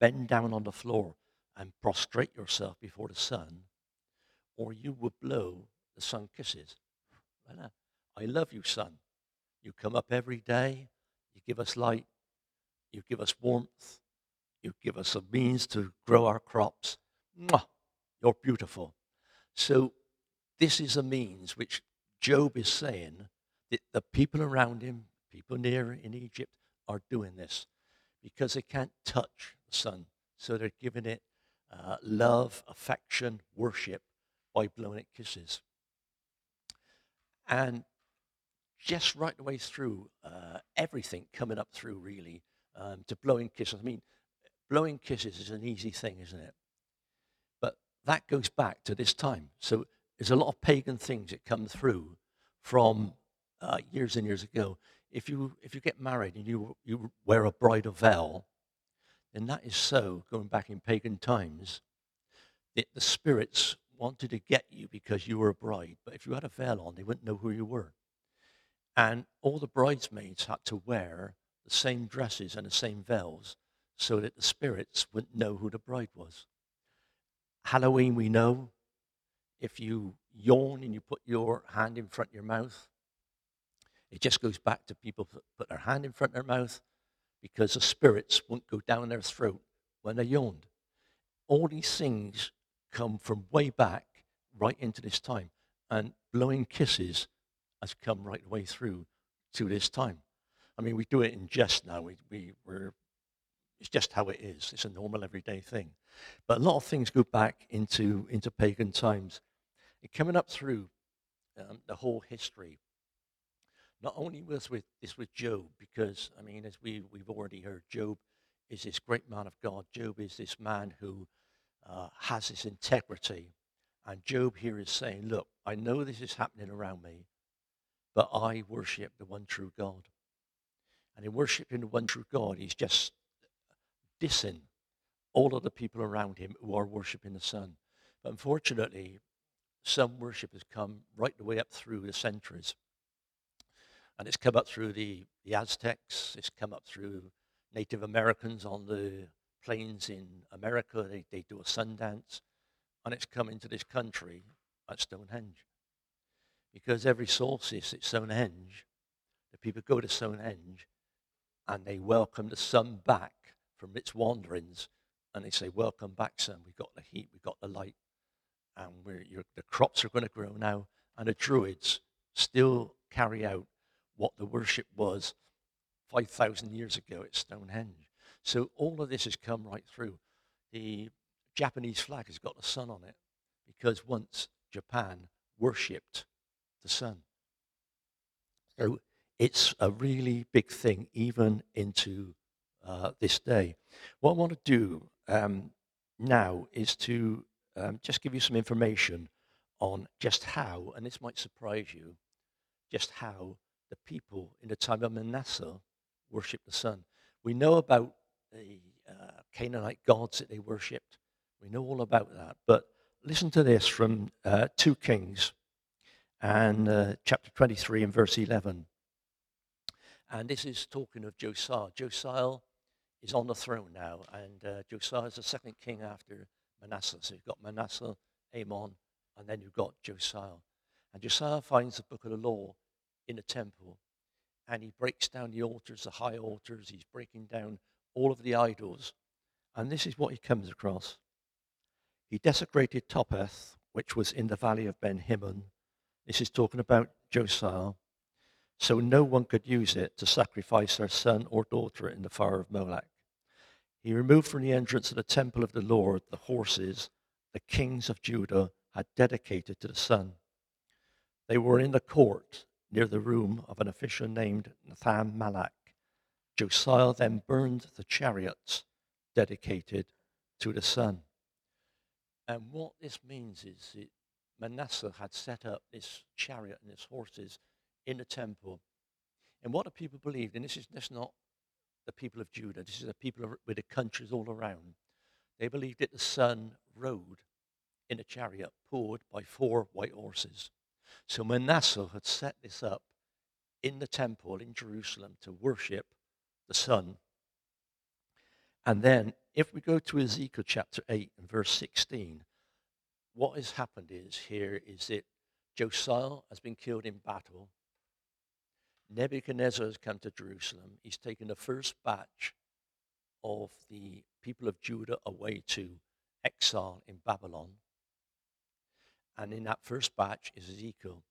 bend down on the floor and prostrate yourself before the sun, or you would blow the sun kisses. I love you, sun. You come up every day, you give us light, you give us warmth, you give us a means to grow our crops. Mwah, you're beautiful. So, this is a means which Job is saying that the people around him, people near in Egypt, are doing this because they can't touch the sun. So, they're giving it uh, love, affection, worship by blowing it kisses. And just right the way through uh, everything coming up through, really, um, to blowing kisses. I mean, blowing kisses is an easy thing, isn't it? But that goes back to this time. So there's a lot of pagan things that come through from uh, years and years ago. If you if you get married and you you wear a bridal veil, then that is so going back in pagan times that the spirits wanted to get you because you were a bride. But if you had a veil on, they wouldn't know who you were. And all the bridesmaids had to wear the same dresses and the same veils so that the spirits wouldn't know who the bride was. Halloween, we know if you yawn and you put your hand in front of your mouth, it just goes back to people put their hand in front of their mouth because the spirits won't go down their throat when they yawned. All these things come from way back right into this time. And blowing kisses has come right the way through to this time. I mean, we do it in jest now. We, we, we're, it's just how it is. It's a normal everyday thing. But a lot of things go back into, into pagan times. And coming up through um, the whole history, not only was with this with Job, because I mean, as we, we've already heard, Job is this great man of God. Job is this man who uh, has this integrity. And Job here is saying, Look, I know this is happening around me, but I worship the one true God. And in worshiping the one true God, he's just dissing all of the people around him who are worshiping the sun. But unfortunately, some worship has come right the way up through the centuries. And it's come up through the, the Aztecs, it's come up through Native Americans on the plains in America. They, they do a sun dance, and it's come into this country at Stonehenge. Because every solstice at Stonehenge, the people go to Stonehenge and they welcome the sun back from its wanderings, and they say, "Welcome back, sun. We've got the heat, we've got the light, and the crops are going to grow now." And the Druids still carry out what the worship was 5,000 years ago at Stonehenge. So all of this has come right through. The Japanese flag has got the sun on it because once Japan worshipped the sun. So it's a really big thing, even into uh, this day. What I want to do um, now is to um, just give you some information on just how, and this might surprise you, just how the people in the time of Manasseh worshiped the sun. We know about the uh, Canaanite gods that they worshipped. We know all about that. But listen to this from uh, 2 Kings and uh, chapter 23 and verse 11. And this is talking of Josiah. Josiah is on the throne now, and uh, Josiah is the second king after Manasseh. So you've got Manasseh, Amon, and then you've got Josiah. And Josiah finds the book of the law in the temple, and he breaks down the altars, the high altars. He's breaking down all of the idols. And this is what he comes across. He desecrated Topheth, which was in the valley of Ben Hinnom. This is talking about Josiah. So no one could use it to sacrifice their son or daughter in the fire of Moloch. He removed from the entrance of the temple of the Lord the horses the kings of Judah had dedicated to the sun. They were in the court near the room of an official named Nathan-Melek. Josiah then burned the chariots dedicated to the sun. And what this means is that Manasseh had set up this chariot and his horses in the temple. And what the people believed, and this is not the people of Judah, this is the people with the countries all around, they believed that the sun rode in a chariot pulled by four white horses. So Manasseh had set this up in the temple in Jerusalem to worship the sun. And then, if we go to Ezekiel chapter 8 and verse 16, what has happened is here is that Josiah has been killed in battle. Nebuchadnezzar has come to Jerusalem. He's taken the first batch of the people of Judah away to exile in Babylon. And in that first batch is Ezekiel.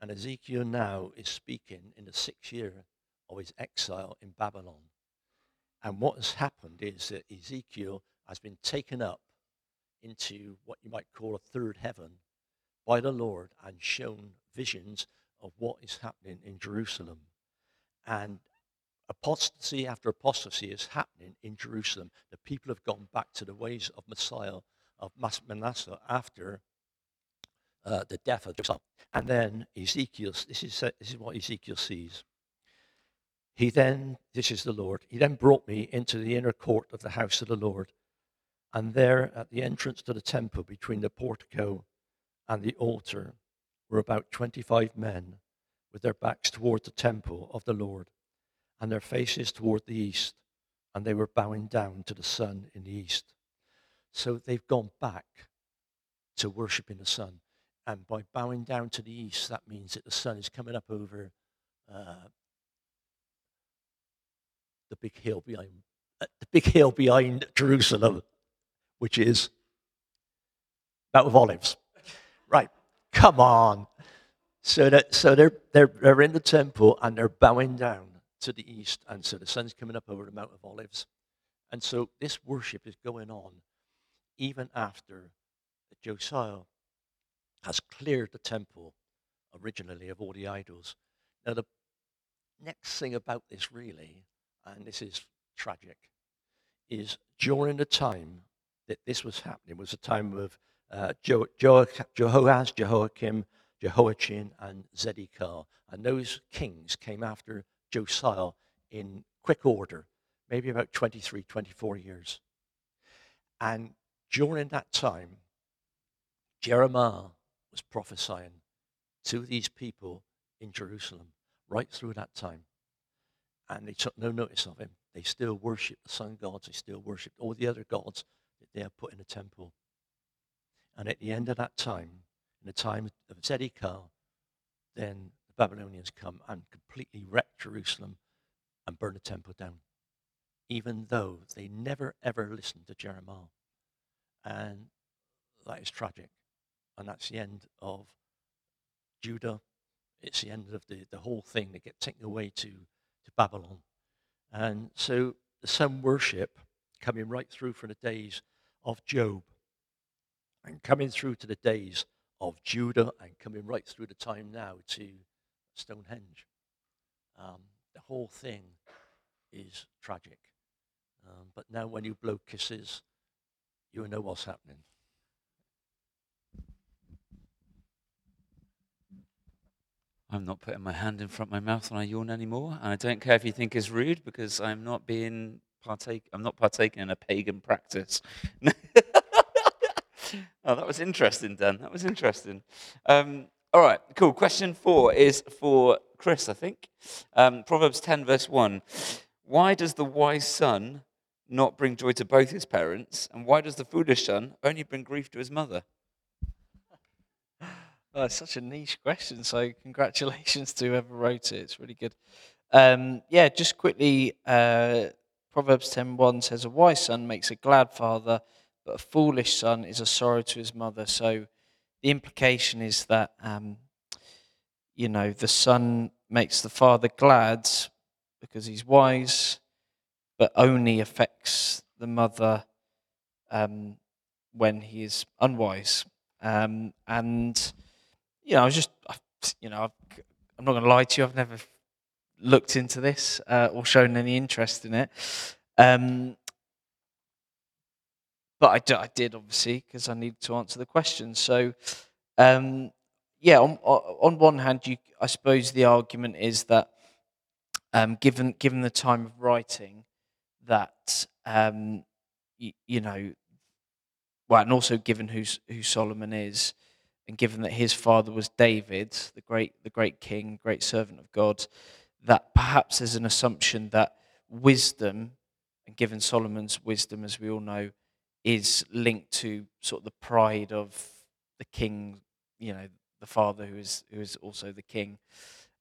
And Ezekiel now is speaking in the sixth year of his exile in Babylon. And what has happened is that Ezekiel has been taken up into what you might call a third heaven by the Lord and shown visions of what is happening in Jerusalem. And apostasy after apostasy is happening in Jerusalem. The people have gone back to the ways of Messiah of Manasseh after uh, the death of Josiah. And then Ezekiel, this is, this is what Ezekiel sees. He then, this is the Lord, he then brought me into the inner court of the house of the Lord. And there at the entrance to the temple between the portico and the altar were about 25 men with their backs toward the temple of the Lord and their faces toward the east. And they were bowing down to the sun in the east. So they've gone back to worshiping the sun. And by bowing down to the east, that means that the sun is coming up over uh, the big hill behind uh, the big hill behind Jerusalem, which is Mount of Olives. Right, come on. So so they're they're they're in the temple and they're bowing down to the east, and so the sun's coming up over the Mount of Olives, and so this worship is going on even after Josiah has cleared the temple originally of all the idols. Now, the next thing about this, really, and this is tragic, is during the time that this was happening, was a time of uh, jo- jo- Jehoaz, Jehoiakim, Jehoiachin, and Zedekiah. And those kings came after Josiah in quick order, maybe about 23, 24 years. And during that time, Jeremiah was prophesying to these people in Jerusalem right through that time. And they took no notice of him. They still worshiped the sun gods, they still worshiped all the other gods that they are put in the temple. And at the end of that time, in the time of Zedekiah, then the Babylonians come and completely wreck Jerusalem and burn the temple down, even though they never ever listened to Jeremiah. And that is tragic and that's the end of Judah. It's the end of the, the whole thing. They get taken away to, to Babylon. And so the sun worship coming right through from the days of Job and coming through to the days of Judah and coming right through the time now to Stonehenge. Um, the whole thing is tragic. Um, but now, when you blow kisses, you know what's happening. I'm not putting my hand in front of my mouth when I yawn anymore, and I don't care if you think it's rude because I'm not being partake. I'm not partaking in a pagan practice. oh, that was interesting, Dan. That was interesting. Um, all right, cool. Question four is for Chris, I think. Um, Proverbs 10, verse 1. Why does the wise son not bring joy to both his parents, and why does the foolish son only bring grief to his mother? Oh, it's such a niche question. So congratulations to whoever wrote it. It's really good. Um, yeah, just quickly, uh, Proverbs 10.1 says, A wise son makes a glad father, but a foolish son is a sorrow to his mother. So the implication is that, um, you know, the son makes the father glad because he's wise, but only affects the mother um, when he is unwise. Um, and you know, I was just, you know, i am not going to lie to you, I've never looked into this uh, or shown any interest in it. Um, but I, d- I did, obviously, because I needed to answer the question. So, um, yeah, on, on one hand, you, I suppose the argument is that um, given, given the time of writing, that, um, you, you know, well, and also given who, who Solomon is, and given that his father was David, the great, the great king, great servant of God, that perhaps there's an assumption that wisdom, and given Solomon's wisdom, as we all know, is linked to sort of the pride of the king, you know, the father who is who is also the king,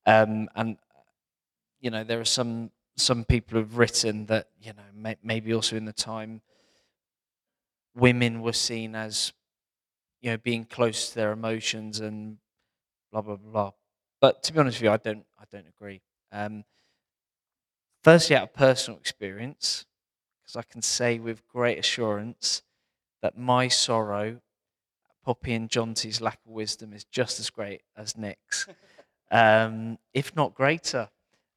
um, and you know there are some some people who've written that you know may, maybe also in the time women were seen as you know, being close to their emotions and blah blah blah. But to be honest with you, I don't I don't agree. Um, firstly, out of personal experience, because I can say with great assurance that my sorrow, Poppy and Jonty's lack of wisdom, is just as great as Nick's, um, if not greater.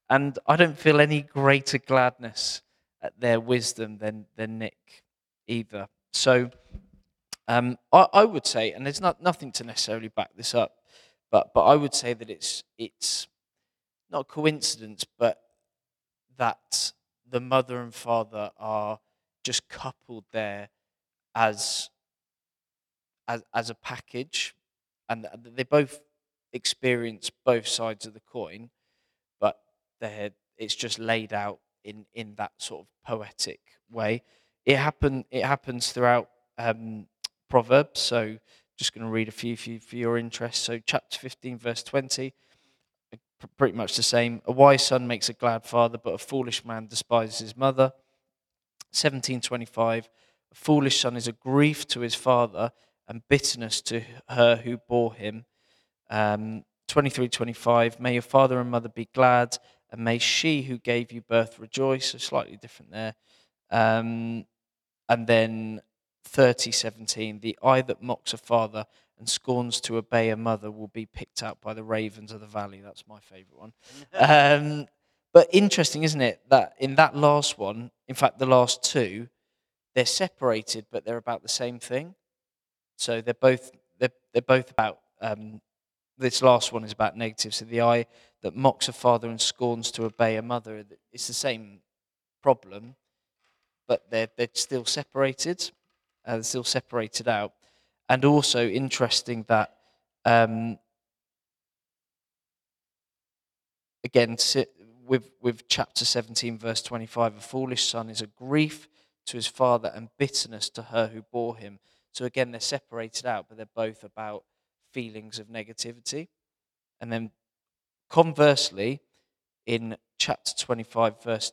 And I don't feel any greater gladness at their wisdom than than Nick either. So Um, I, I would say, and there's not nothing to necessarily back this up, but but I would say that it's it's not coincidence, but that the mother and father are just coupled there as as as a package, and they both experience both sides of the coin, but it's just laid out in in that sort of poetic way. It happen it happens throughout um, Proverbs. So just going to read a few for, you, for your interest. So chapter 15, verse 20, pr- pretty much the same. A wise son makes a glad father, but a foolish man despises his mother. 1725, a foolish son is a grief to his father and bitterness to her who bore him. Um, 2325, may your father and mother be glad, and may she who gave you birth rejoice. So slightly different there. Um, and then 30:17 The eye that mocks a father and scorns to obey a mother will be picked out by the ravens of the valley. That's my favorite one. um, but interesting, isn't it, that in that last one, in fact, the last two, they're separated, but they're about the same thing. So they're both they're, they're both about um, this last one is about negative. So the eye that mocks a father and scorns to obey a mother, it's the same problem, but they're they're still separated. Uh, they're still separated out. And also interesting that um, again with with chapter 17 verse 25 a foolish son is a grief to his father and bitterness to her who bore him. So again they're separated out but they're both about feelings of negativity. And then conversely in chapter 25 verse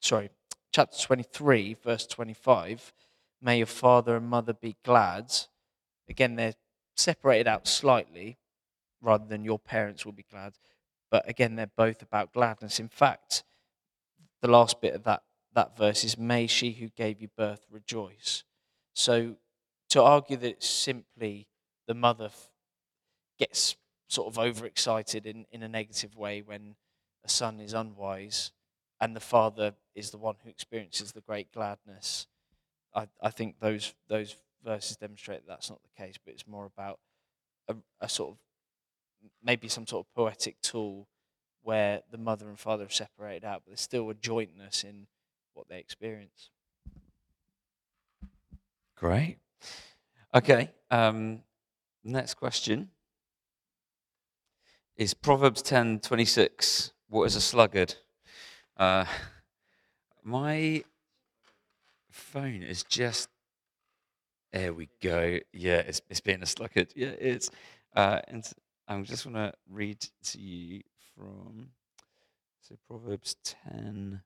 sorry chapter 23 verse 25 may your father and mother be glad again they're separated out slightly rather than your parents will be glad but again they're both about gladness. In fact the last bit of that that verse is may she who gave you birth rejoice. So to argue that it's simply the mother gets sort of overexcited in, in a negative way when a son is unwise and the father is the one who experiences the great gladness i, I think those those verses demonstrate that that's not the case but it's more about a, a sort of maybe some sort of poetic tool where the mother and father are separated out, but there's still a jointness in what they experience. Great. Okay. Um, next question is Proverbs ten twenty six. What is a sluggard? Uh, my phone is just. There we go. Yeah, it's, it's being a sluggard. Yeah, it is. Uh, and I'm just want to read to you from so Proverbs ten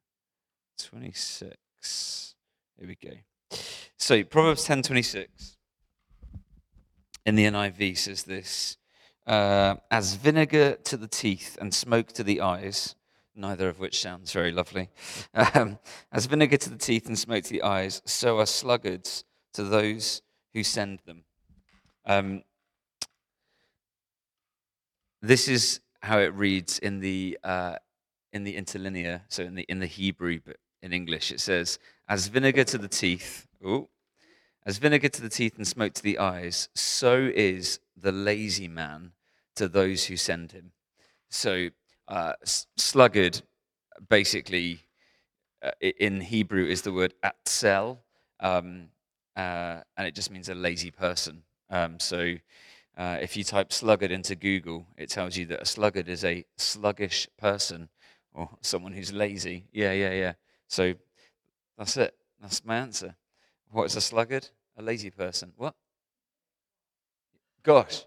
twenty six. Here we go. So Proverbs ten twenty six in the NIV says this: uh, "As vinegar to the teeth and smoke to the eyes." Neither of which sounds very lovely. Um, as vinegar to the teeth and smoke to the eyes, so are sluggards to those who send them. Um, this is how it reads in the uh, in the interlinear, so in the in the Hebrew, but in English it says, "As vinegar to the teeth, ooh, as vinegar to the teeth and smoke to the eyes, so is the lazy man to those who send him." So, uh, sluggard, basically, uh, in Hebrew is the word atzel, um, uh, and it just means a lazy person. Um, so. Uh, if you type sluggard into Google, it tells you that a sluggard is a sluggish person or someone who's lazy. Yeah, yeah, yeah. So that's it. That's my answer. What is a sluggard? A lazy person. What? Gosh.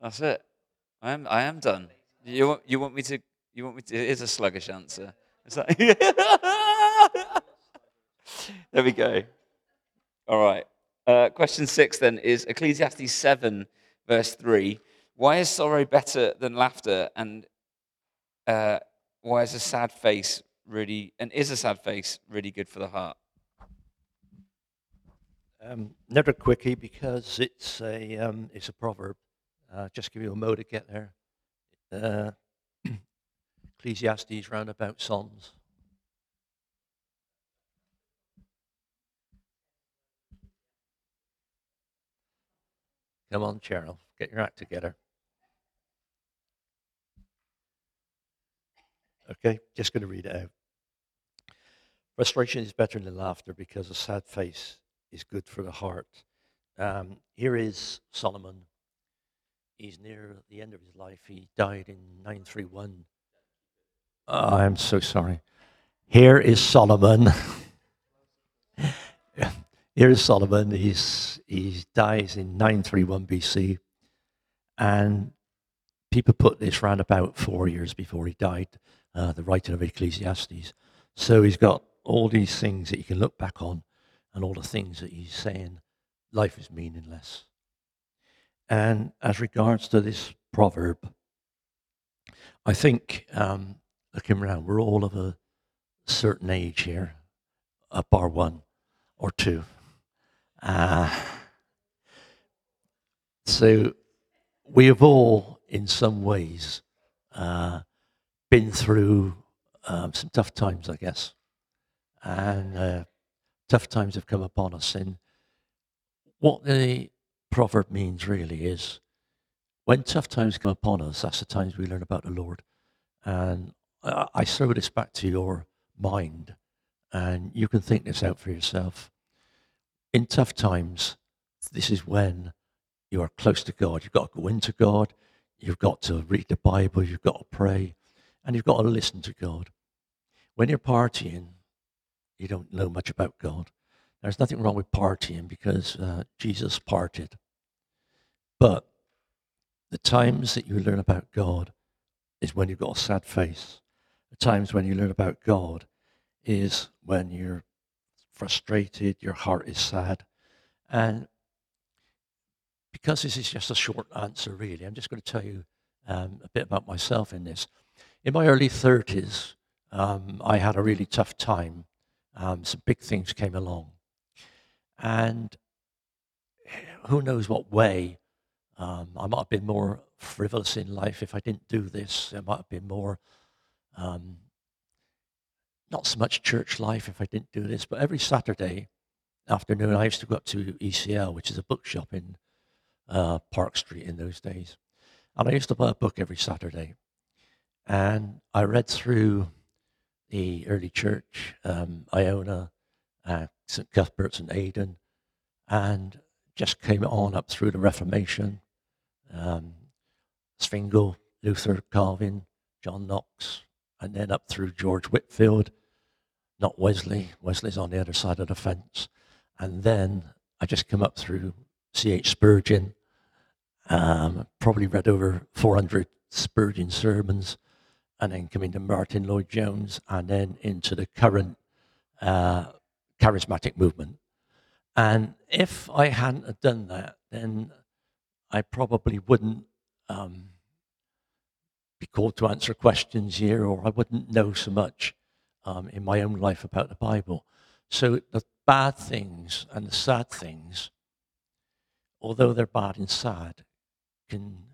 That's it. I am. I am done. You want? You want me to? You want me to? It is a sluggish answer. Is that? there we go. All right. Uh, question six then is Ecclesiastes 7, verse 3. Why is sorrow better than laughter? And uh, why is a sad face really, and is a sad face really good for the heart? Um, never quickie because it's a um, it's a proverb. Uh, just give you a mo to get there. Uh, Ecclesiastes roundabout Psalms. Come on, Cheryl. Get your act together. Okay, just going to read it out. Frustration is better than laughter because a sad face is good for the heart. Um, here is Solomon. He's near the end of his life. He died in 931. Oh, I'm so sorry. Here is Solomon. Here is Solomon. He's, he dies in 931 BC. And people put this round about four years before he died, uh, the writing of Ecclesiastes. So he's got all these things that you can look back on and all the things that he's saying life is meaningless. And as regards to this proverb, I think um, looking around, we're all of a certain age here, a bar one or two. Uh, so we have all, in some ways, uh, been through um, some tough times, I guess. And uh, tough times have come upon us. And what the proverb means really is when tough times come upon us, that's the times we learn about the Lord. And I, I throw this back to your mind, and you can think this out for yourself. In tough times, this is when you are close to God. You've got to go into God. You've got to read the Bible. You've got to pray. And you've got to listen to God. When you're partying, you don't know much about God. There's nothing wrong with partying because uh, Jesus parted. But the times that you learn about God is when you've got a sad face. The times when you learn about God is when you're frustrated, your heart is sad. And because this is just a short answer, really, I'm just going to tell you um, a bit about myself in this. In my early 30s, um, I had a really tough time. Um, some big things came along. And who knows what way um, I might have been more frivolous in life if I didn't do this. I might have been more, um, not so much church life if I didn't do this. But every Saturday afternoon, I used to go up to ECL, which is a bookshop in uh, Park Street in those days. And I used to buy a book every Saturday. And I read through the early church, um, Iona, uh, St. Cuthbert's and Aidan, and just came on up through the Reformation, um, Luther, Calvin, John Knox, and then up through George Whitefield, not Wesley. Wesley's on the other side of the fence. And then I just come up through C.H. Spurgeon, um, probably read over 400 Spurgeon sermons, and then come into Martyn Lloyd-Jones, and then into the current uh, charismatic movement. And if I hadn't done that, then I probably wouldn't um, be called to answer questions here, or I wouldn't know so much um, in my own life about the Bible. So the bad things and the sad things, although they're bad and sad, can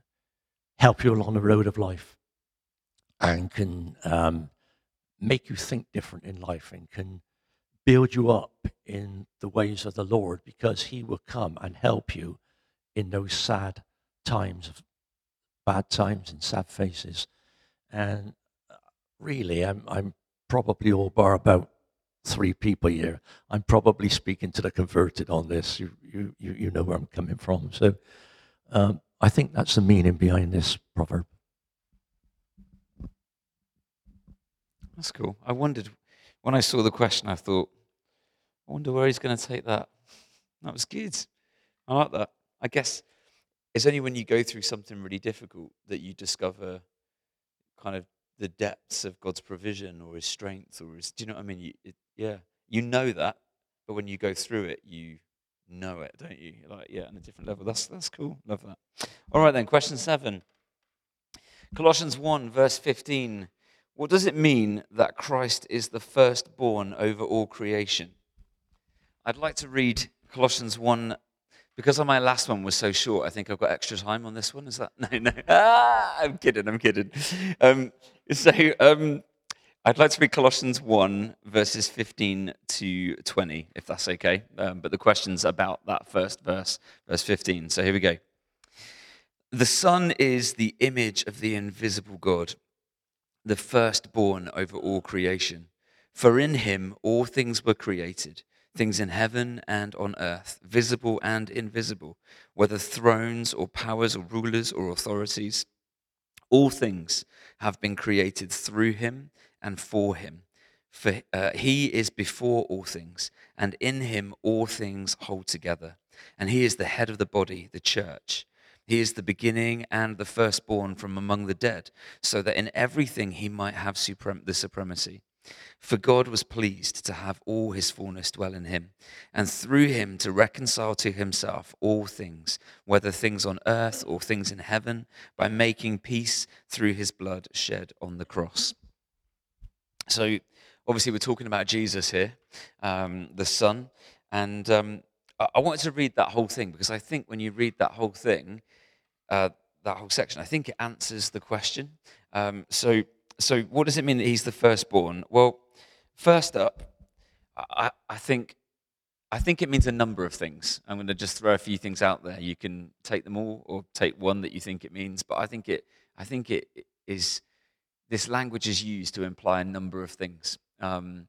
help you along the road of life and can um, make you think different in life and can build you up in the ways of the Lord because He will come and help you in those sad times of bad times and sad faces. And uh, really, I'm, I'm probably all bar about three people here. I'm probably speaking to the converted on this. You, you, you know where I'm coming from. So um, I think that's the meaning behind this proverb. That's cool. I wondered when I saw the question, I thought, I wonder where he's going to take that. That was good. I like that. I guess it's only when you go through something really difficult that you discover kind of the depths of God's provision or His strength or His. Do you know what I mean? You, it, yeah, you know that, but when you go through it, you know it, don't you? Like, yeah, on a different level. That's that's cool. Love that. All right then, question seven. Colossians one verse fifteen. What does it mean that Christ is the firstborn over all creation? I'd like to read Colossians 1. Because my last one was so short, I think I've got extra time on this one. Is that? No, no. Ah, I'm kidding, I'm kidding. Um, so um, I'd like to read Colossians 1, verses 15 to 20, if that's okay. Um, but the question's about that first verse, verse 15. So here we go. the Son is the image of the invisible God, the firstborn over all creation. For in him all things were created, things in heaven and on earth, visible and invisible, whether thrones or powers or rulers or authorities. All things have been created through him and for him. For uh, he is before all things, and in him all things hold together. And he is the head of the body, the church. He is the beginning and the firstborn from among the dead, so that in everything he might have suprem- the supremacy. For God was pleased to have all his fullness dwell in him, and through him to reconcile to himself all things, whether things on earth or things in heaven, by making peace through his blood shed on the cross. So, obviously, we're talking about Jesus here, um, the Son, and um, I-, wanted to read that whole thing because I think when you read that whole thing, uh, that whole section. I think it answers the question. Um, so, so what does it mean that he's the firstborn? Well, first up, I, I think I think it means a number of things. I'm going to just throw a few things out there. You can take them all or take one that you think it means, but I think it I think it is this language is used to imply a number of things. Um,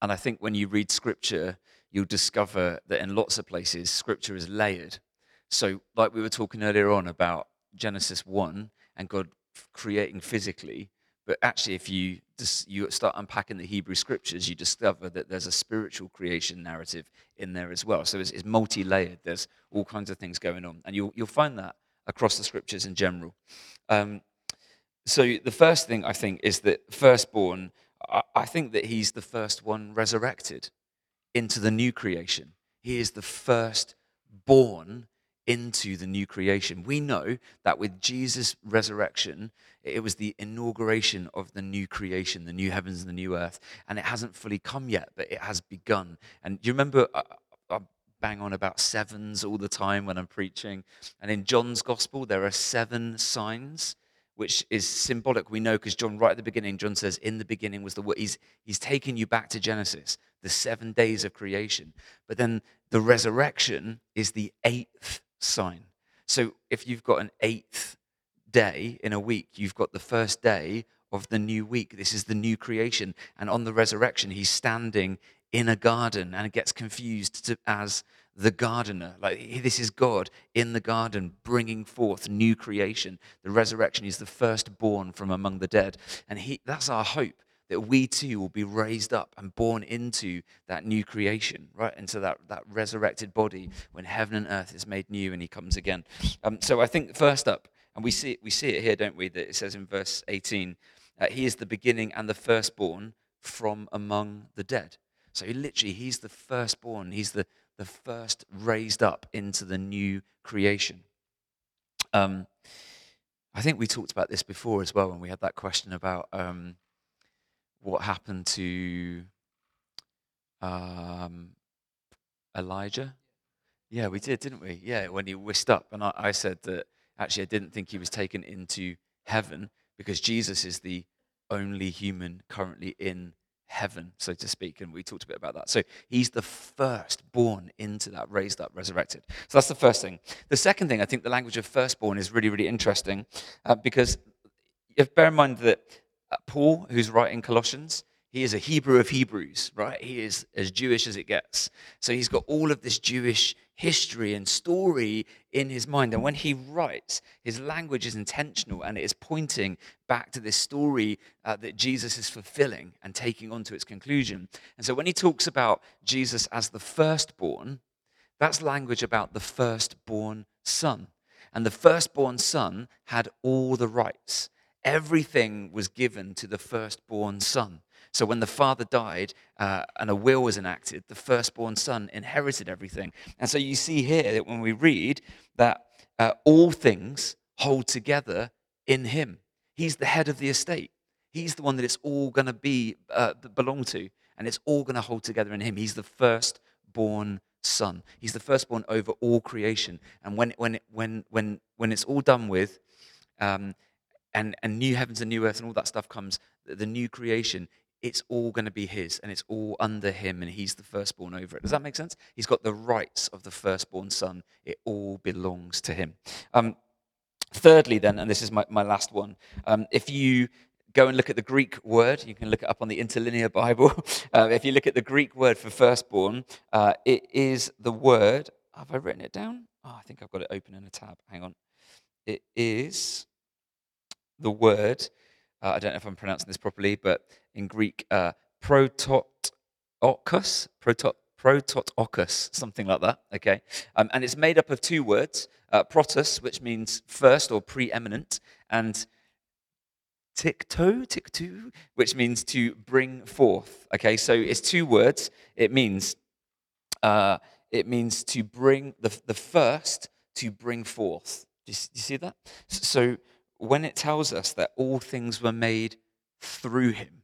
and I think when you read scripture, you'll discover that in lots of places, scripture is layered. So, like we were talking earlier on about Genesis 1 and God creating physically, but actually, if you just, you start unpacking the Hebrew scriptures, you discover that there's a spiritual creation narrative in there as well. So it's, it's multi-layered. There's all kinds of things going on, and you'll you'll find that across the scriptures in general. Um, so the first thing I think is that firstborn. I, I think that he's the first one resurrected into the new creation. He is the first born into the new creation. We know that with Jesus' resurrection, it was the inauguration of the new creation, the new heavens and the new earth. And it hasn't fully come yet, but it has begun. And you remember? I, I bang on about sevens all the time when I'm preaching. And in John's gospel, there are seven signs which is symbolic. We know because John, right at the beginning, John says, In the beginning was the word. He's, he's taken you back to Genesis, the seven days of creation. But then the resurrection is the eighth sign. So if you've got an eighth day in a week, you've got the first day of the new week. This is the new creation. And on the resurrection, he's standing in a garden and gets confused to, as the gardener. Like this is God in the garden bringing forth new creation. The resurrection is the firstborn from among the dead. And he, that's our hope that we too will be raised up and born into that new creation, right? Into that, that resurrected body when heaven and earth is made new and he comes again. Um, so I think first up, and we see, we see it here, don't we? That it says in verse 18, uh, he is the beginning and the firstborn from among the dead. So literally, he's the firstborn. He's the, the first raised up into the new creation. Um, I think we talked about this before as well when we had that question about um, what happened to um, Elijah. Yeah, we did, didn't we? Yeah, when he whisked up. And I, I said that actually I didn't think he was taken into heaven because Jesus is the only human currently in heaven, so to speak. And we talked a bit about that. So he's the first born into that, raised up, resurrected. So that's the first thing. The second thing, I think the language of firstborn is really, really interesting uh, because you bear in mind that Paul, who's writing Colossians, he is a Hebrew of Hebrews, right? He is as Jewish as it gets. So he's got all of this Jewish history and story in his mind. And when he writes, his language is intentional and it is pointing back to this story uh, that Jesus is fulfilling and taking on to its conclusion. And so when he talks about Jesus as the firstborn, that's language about the firstborn son. And the firstborn son had all the rights everything was given to the firstborn son. So when the father died uh, and a will was enacted, the firstborn son inherited everything. And so you see here that when we read that uh, all things hold together in him. He's the head of the estate. He's the one that it's all going to be uh, belong to, and it's all going to hold together in him. He's the firstborn son. He's the firstborn over all creation. And when when when when when it's all done with, um, and, and new heavens and new earth and all that stuff comes, the, new creation, it's all going to be his and it's all under him and he's the firstborn over it. Does that make sense? He's got the rights of the firstborn son. It all belongs to him. Um, Thirdly, then, and this is my, my last one, um, if you go and look at the Greek word, you can look it up on the Interlinear Bible. Uh, if you look at the Greek word for firstborn, uh, it is the word. Have I written it down? Oh, I think I've got it open in a tab. Hang on. It is the word. Uh, I don't know if I'm pronouncing this properly, but in Greek, uh, prototokos, protot, prototokos, something like that. Okay, um, and it's made up of two words: uh, protos, which means first or preeminent, and tikto, tikto, which means to bring forth. Okay, so it's two words. It means uh, it means to bring the the first to bring forth. Do you, you see that? So when it tells us that all things were made through him,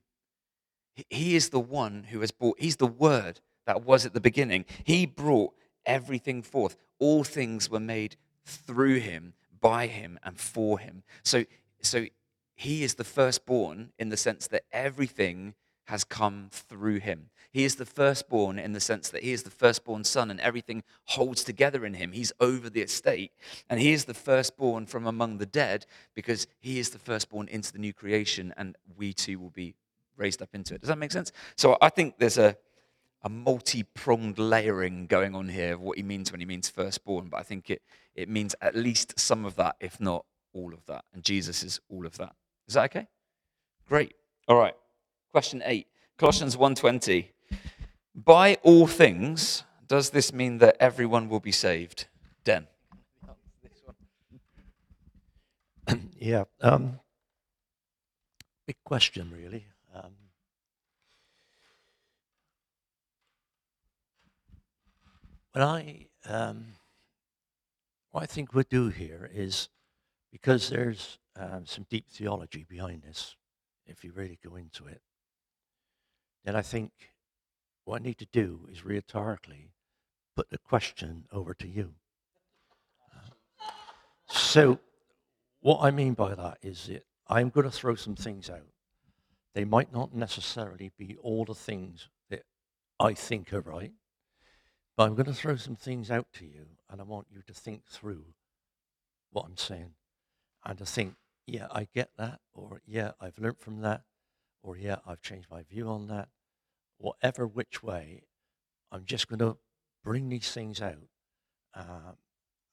he is the one who has brought. He's the word that was at the beginning. He brought everything forth. All things were made through him, by him, and for him. So, so he is the firstborn in the sense that everything has come through him. He is the firstborn in the sense that he is the firstborn son and everything holds together in him. He's over the estate. And he is the firstborn from among the dead because he is the firstborn into the new creation and we too will be raised up into it. Does that make sense? So I think there's a, a multi pronged layering going on here of what he means when he means firstborn, but I think it, it means at least some of that, if not all of that. And Jesus is all of that. Is that okay? Great. All right. Question eight. Colossians 1:20. By all things, does this mean that everyone will be saved? Den. yeah. Um, big question, really. Um, what I um, what I think we do here is because there's um, some deep theology behind this. If you really go into it, then I think what I need to do is rhetorically put the question over to you. So, what I mean by that is that I'm going to throw some things out. They might not necessarily be all the things that I think are right, but I'm going to throw some things out to you, and I want you to think through what I'm saying and to think, yeah, I get that, or yeah, I've learned from that, or yeah, I've changed my view on that. Whatever which way, I'm just going to bring these things out, um,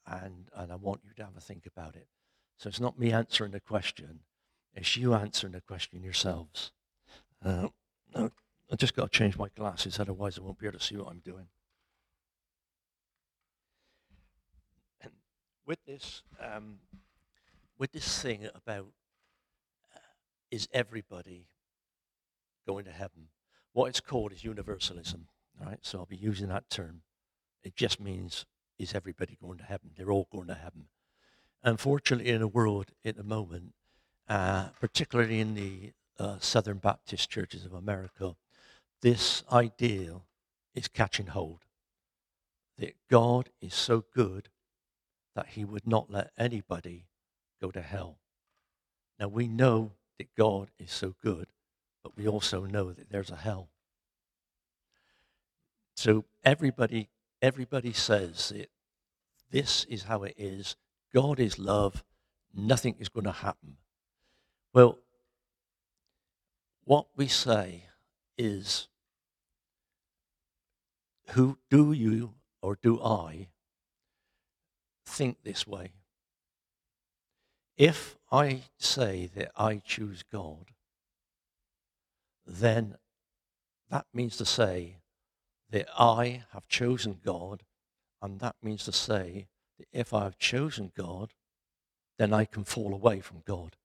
and and I want you to have a think about it. So it's not me answering the question; it's you answering the question yourselves. Uh, I just got to change my glasses, otherwise I won't be able to see what I'm doing. And with this, um, with this thing about uh, is everybody going to heaven? What it's called is universalism. Right, so I'll be using that term. It just means is everybody going to heaven? They're all going to heaven. Unfortunately, in the world at the moment, uh, particularly in the uh, Southern Baptist churches of America, this ideal is catching hold that God is so good that he would not let anybody go to hell. Now we know that God is so good, but we also know that there's a hell. So everybody everybody says that this is how it is. God is love. Nothing is going to happen. Well, what we say is who do you or do I think this way? If I say that I choose God, then that means to say that I have chosen God, and that means to say that if I have chosen God, then I can fall away from God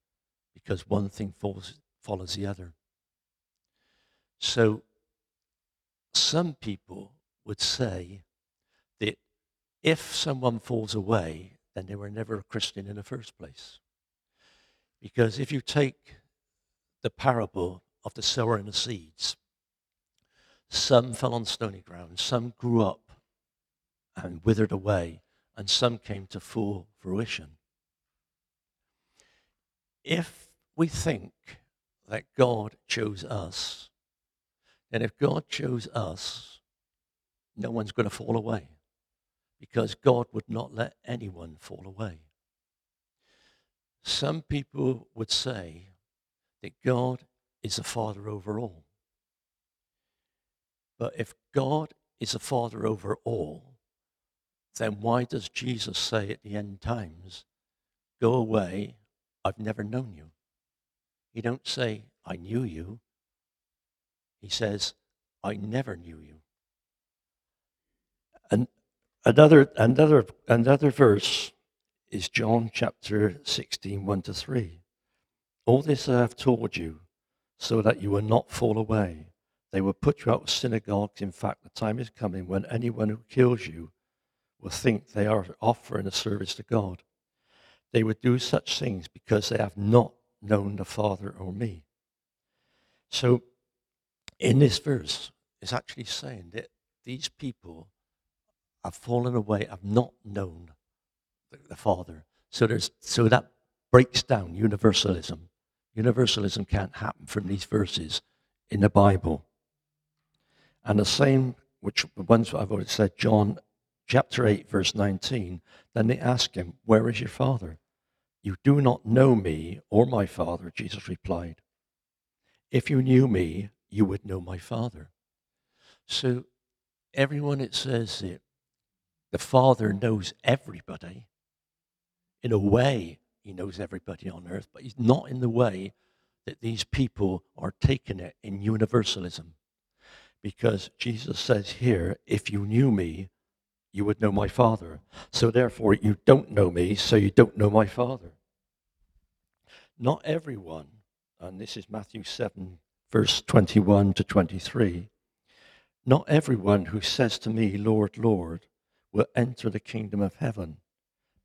because one thing falls, follows the other. So, some people would say that if someone falls away, then they were never a Christian in the first place. Because if you take the parable of the sower and the seeds, some fell on stony ground, some grew up and withered away, and some came to full fruition. If we think that God chose us, and if God chose us, no one's going to fall away because God would not let anyone fall away. Some people would say that God is a father over all. But if God is a father over all, then why does Jesus say at the end times, Go away, I've never known you? He don't say, I knew you. He says, I never knew you. And another, another, another verse is John chapter 16, 1 to 3. All this I have told you, so that you will not fall away. They will put you out of synagogues. In fact, the time is coming when anyone who kills you will think they are offering a service to God. They would do such things because they have not known the Father or me. So, in this verse, it's actually saying that these people have fallen away, have not known the, the Father. So, there's, so that breaks down universalism. Universalism can't happen from these verses in the Bible. And the same, which ones I've already said, John chapter 8, verse 19, then they ask him, Where is your Father? You do not know me or my Father, Jesus replied. If you knew me, you would know my Father. So, everyone it says that the Father knows everybody. In a way, he knows everybody on earth, but he's not in the way that these people are taking it in universalism. Because Jesus says here, if you knew me, you would know my Father. So therefore, you don't know me, so you don't know my Father. Not everyone, and this is Matthew 7, verse 21 to 23, not everyone who says to me, Lord, Lord, will enter the kingdom of heaven,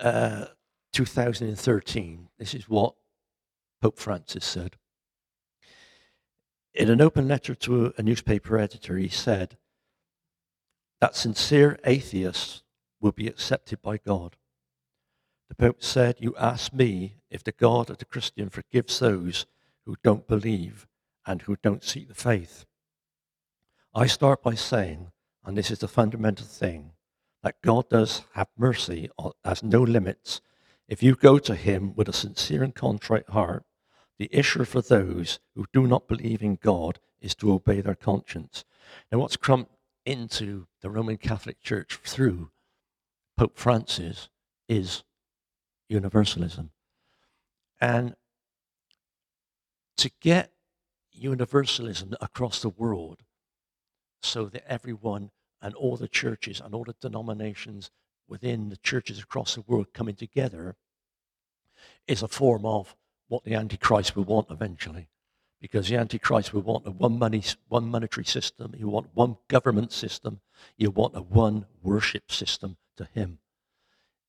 uh, 2013, this is what Pope Francis said. In an open letter to a newspaper editor, he said that sincere atheists will be accepted by God. The Pope said, You ask me if the God of the Christian forgives those who don't believe and who don't seek the faith. I start by saying, and this is the fundamental thing, that God does have mercy, has no limits. If you go to Him with a sincere and contrite heart, the issue for those who do not believe in God is to obey their conscience. Now, what's come into the Roman Catholic Church through Pope Francis is universalism. And to get universalism across the world so that everyone and all the churches and all the denominations within the churches across the world coming together is a form of what the Antichrist will want eventually. Because the Antichrist will want a one money, one monetary system, he will want one government system, he want a one worship system to him.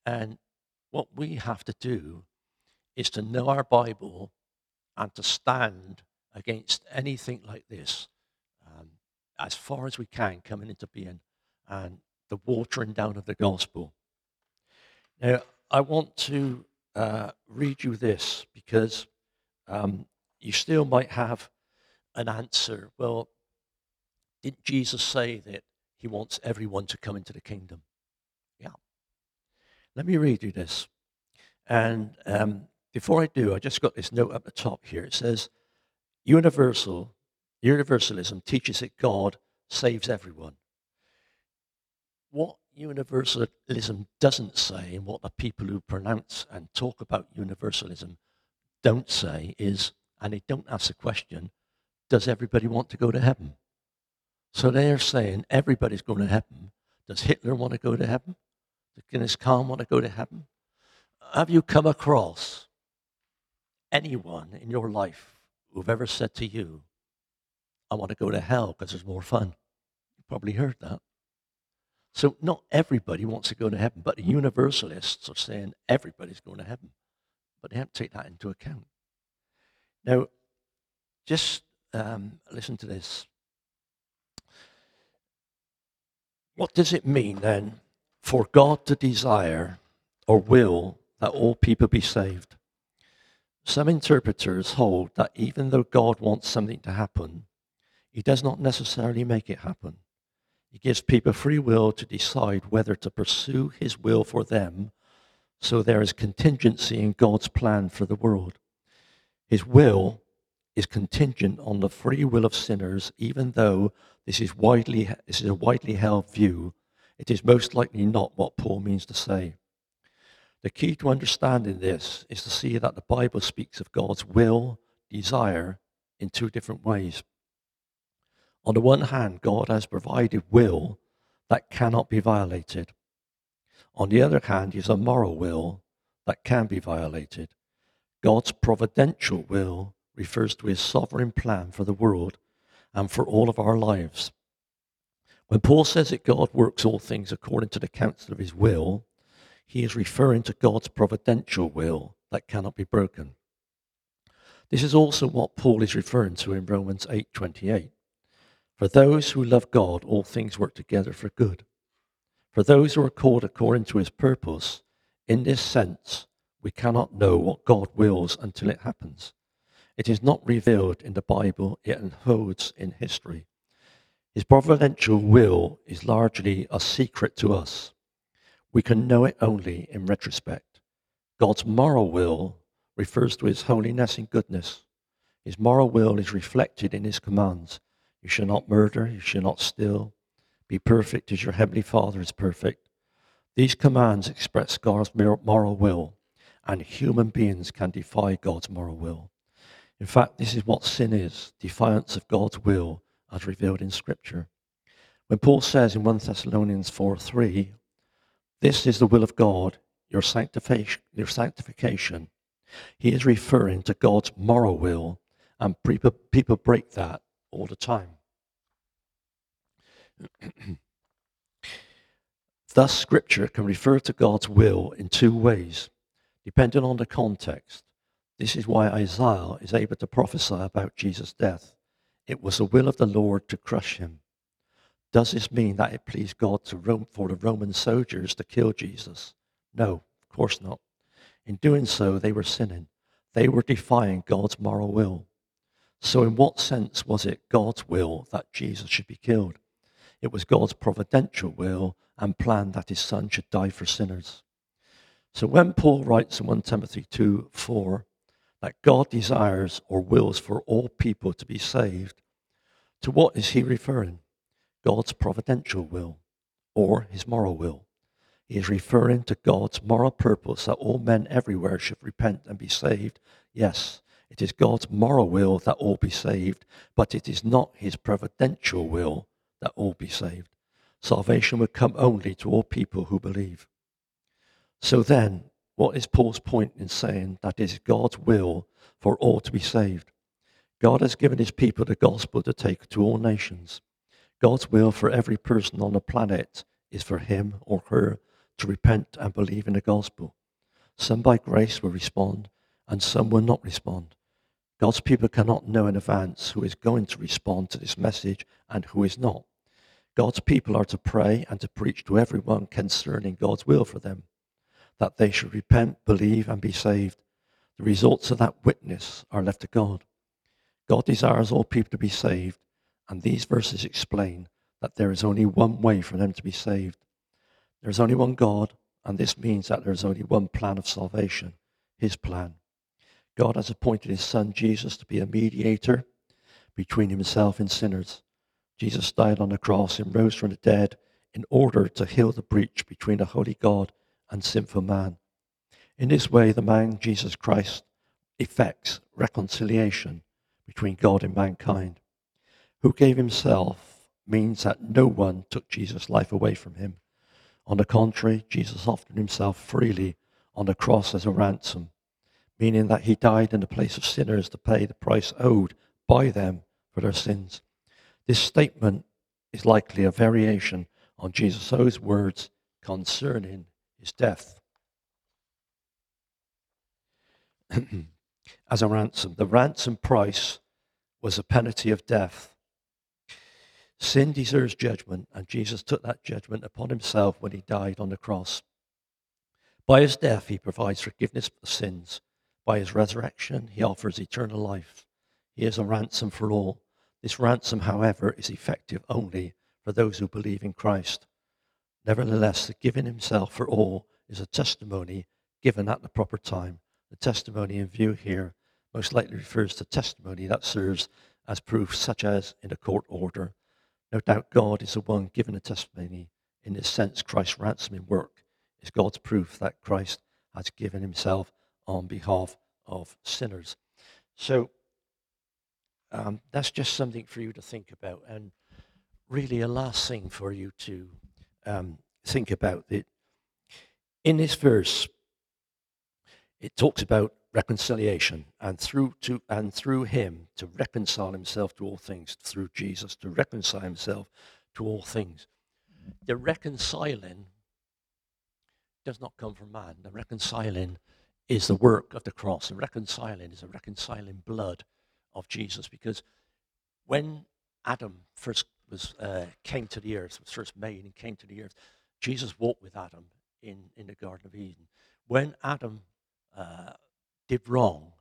And what we have to do is to know our Bible and to stand against anything like this um, as far as we can coming into being and the watering down of the gospel. Now, I want to uh, read you this because um, you still might have an answer. Well, didn't Jesus say that he wants everyone to come into the kingdom? Yeah. Let me read you this. And um, before I do, I just got this note up the top here. It says, Universal, universalism teaches that God saves everyone. What universalism doesn't say, and what the people who pronounce and talk about universalism don't say, is, and they don't ask the question, does everybody want to go to heaven? So they're saying everybody's going to heaven. Does Hitler want to go to heaven? Does Genghis Khan want to go to heaven? Have you come across anyone in your life who've ever said to you, I want to go to hell because it's more fun? You probably heard that. So not everybody wants to go to heaven, but the universalists are saying everybody's going to heaven. but they have to take that into account. Now, just um, listen to this. What does it mean then for God to desire or will that all people be saved? Some interpreters hold that even though God wants something to happen, he does not necessarily make it happen. He gives people free will to decide whether to pursue his will for them, so there is contingency in God's plan for the world. His will is contingent on the free will of sinners, even though this is, widely, this is a widely held view. It is most likely not what Paul means to say. The key to understanding this is to see that the Bible speaks of God's will, desire, in two different ways. On the one hand, God has provided will that cannot be violated. On the other hand, He has a moral will that can be violated. God's providential will refers to His sovereign plan for the world and for all of our lives. When Paul says that God works all things according to the counsel of His will, he is referring to God's providential will that cannot be broken. This is also what Paul is referring to in Romans 8:28. For those who love God, all things work together for good. For those who are called according to his purpose, in this sense, we cannot know what God wills until it happens. It is not revealed in the Bible, it unfolds in history. His providential will is largely a secret to us. We can know it only in retrospect. God's moral will refers to his holiness and goodness. His moral will is reflected in his commands you shall not murder. You shall not steal. Be perfect as your heavenly Father is perfect. These commands express God's moral will, and human beings can defy God's moral will. In fact, this is what sin is defiance of God's will as revealed in Scripture. When Paul says in 1 Thessalonians 4 3, this is the will of God, your sanctification, your sanctification, he is referring to God's moral will, and people break that all the time. Thus, Scripture can refer to God's will in two ways, depending on the context. This is why Isaiah is able to prophesy about Jesus' death. It was the will of the Lord to crush him. Does this mean that it pleased God to for the Roman soldiers to kill Jesus? No, of course not. In doing so, they were sinning. They were defying God's moral will. So, in what sense was it God's will that Jesus should be killed? It was God's providential will and plan that his son should die for sinners. So when Paul writes in 1 Timothy 2 4 that God desires or wills for all people to be saved, to what is he referring? God's providential will or his moral will. He is referring to God's moral purpose that all men everywhere should repent and be saved. Yes, it is God's moral will that all be saved, but it is not his providential will that all be saved. Salvation would come only to all people who believe. So then, what is Paul's point in saying that it is God's will for all to be saved? God has given his people the gospel to take to all nations. God's will for every person on the planet is for him or her to repent and believe in the gospel. Some by grace will respond, and some will not respond. God's people cannot know in advance who is going to respond to this message and who is not. God's people are to pray and to preach to everyone concerning God's will for them, that they should repent, believe, and be saved. The results of that witness are left to God. God desires all people to be saved, and these verses explain that there is only one way for them to be saved. There is only one God, and this means that there is only one plan of salvation, His plan. God has appointed his son Jesus to be a mediator between himself and sinners. Jesus died on the cross and rose from the dead in order to heal the breach between a holy God and sinful man. In this way, the man Jesus Christ effects reconciliation between God and mankind. Who gave himself means that no one took Jesus' life away from him. On the contrary, Jesus offered himself freely on the cross as a ransom meaning that he died in the place of sinners to pay the price owed by them for their sins. This statement is likely a variation on Jesus' own words concerning his death. as a ransom. The ransom price was a penalty of death. Sin deserves judgment, and Jesus took that judgment upon himself when he died on the cross. By his death, he provides forgiveness of sins. By his resurrection, he offers eternal life. He is a ransom for all. This ransom, however, is effective only for those who believe in Christ. Nevertheless, the giving himself for all is a testimony given at the proper time. The testimony in view here most likely refers to testimony that serves as proof, such as in a court order. No doubt God is the one giving a testimony. In this sense, Christ's ransoming work is God's proof that Christ has given himself on behalf of sinners. So um, that's just something for you to think about. And really, a last thing for you to um, think about that in this verse, it talks about reconciliation and through to and through him to reconcile himself to all things through Jesus to reconcile himself to all things the reconciling does not come from man the reconciling is the work of the cross the reconciling is the reconciling blood of Jesus because when Adam first was uh, came to the earth was first made and came to the earth Jesus walked with Adam in in the garden of Eden when Adam uh, did wrong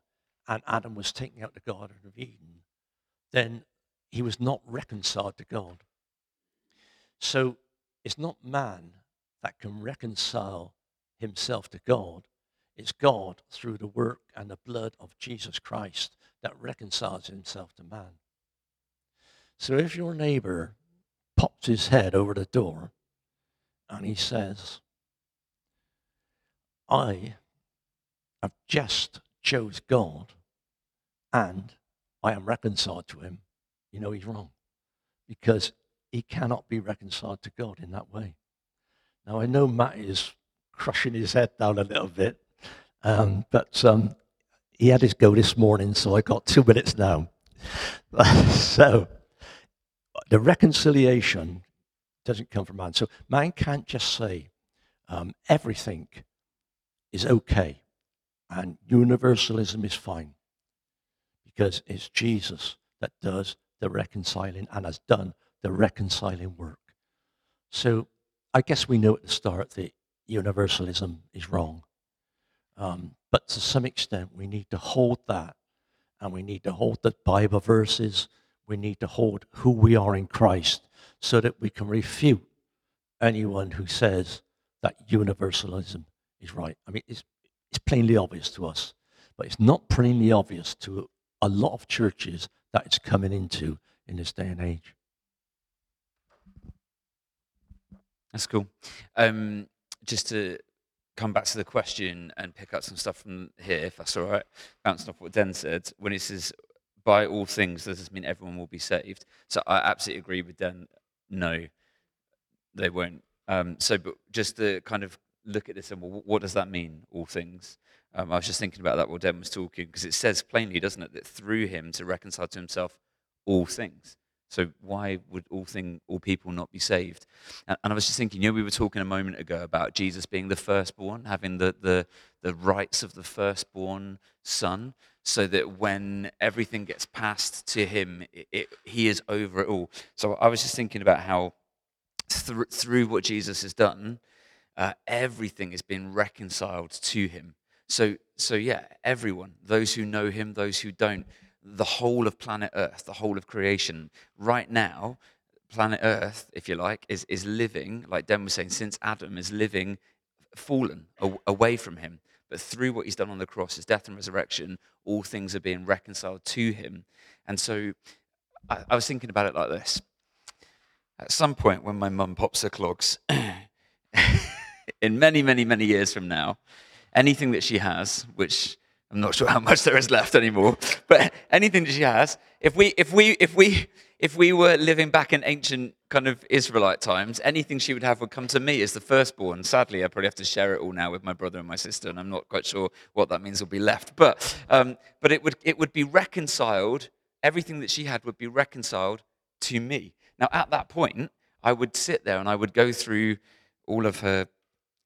and Adam was taken out of the Garden of Eden, then he was not reconciled to God. So it's not man that can reconcile himself to God. It's God through the work and the blood of Jesus Christ that reconciles himself to man. So if your neighbor pops his head over the door and he says, I have just chose God and I am reconciled to him, you know he's wrong because he cannot be reconciled to God in that way. Now, I know Matt is crushing his head down a little bit, um, but um, he had his go this morning, so I got two minutes now. so, the reconciliation doesn't come from man. So, man can't just say um, everything is okay and universalism is fine because it's Jesus that does the reconciling and has done the reconciling work. So I guess we know at the start that universalism is wrong. Um, but to some extent, we need to hold that and we need to hold the Bible verses. We need to hold who we are in Christ so that we can refute anyone who says that universalism is right. I mean, it's it's plainly obvious to us, but it's not plainly obvious to a lot of churches that it's coming into in this day and age. That's cool. Um, just to come back to the question and pick up some stuff from here, if that's all right, bouncing off what Den said, when he says, by all things, does this mean everyone will be saved? So I absolutely agree with Den. No, they won't. Um, so, but just to kind of look at this and well, what does that mean, all things? Um, I was just thinking about that while Den was talking, because it says plainly, doesn't it, that through him to reconcile to himself all things. So why would all thing, all people not be saved? And, and, I was just thinking, you know, we were talking a moment ago about Jesus being the firstborn, having the, the, the rights of the firstborn son, so that when everything gets passed to him, it, it, he is over it all. So I was just thinking about how th- through what Jesus has done, uh, everything has been reconciled to him. So, so yeah, everyone, those who know him, those who don't, the whole of planet Earth, the whole of creation, right now, planet Earth, if you like, is, is living, like Den was saying, since Adam is living fallen away from him. But through what he's done on the cross, his death and resurrection, all things are being reconciled to him. And so I, I was thinking about it like this. At some point, when my mum pops her clogs, in many, many, many years from now, anything that she has, which I'm not sure how much there is left anymore, but anything that she has, if we, if we, if we, if we were living back in ancient kind of Israelite times, anything she would have would come to me as the firstborn. Sadly, I probably have to share it all now with my brother and my sister, and I'm not quite sure what that means will be left. But, um, but it, would, it would be reconciled, everything that she had would be reconciled to me. Now, at that point, I would sit there and I would go through all of her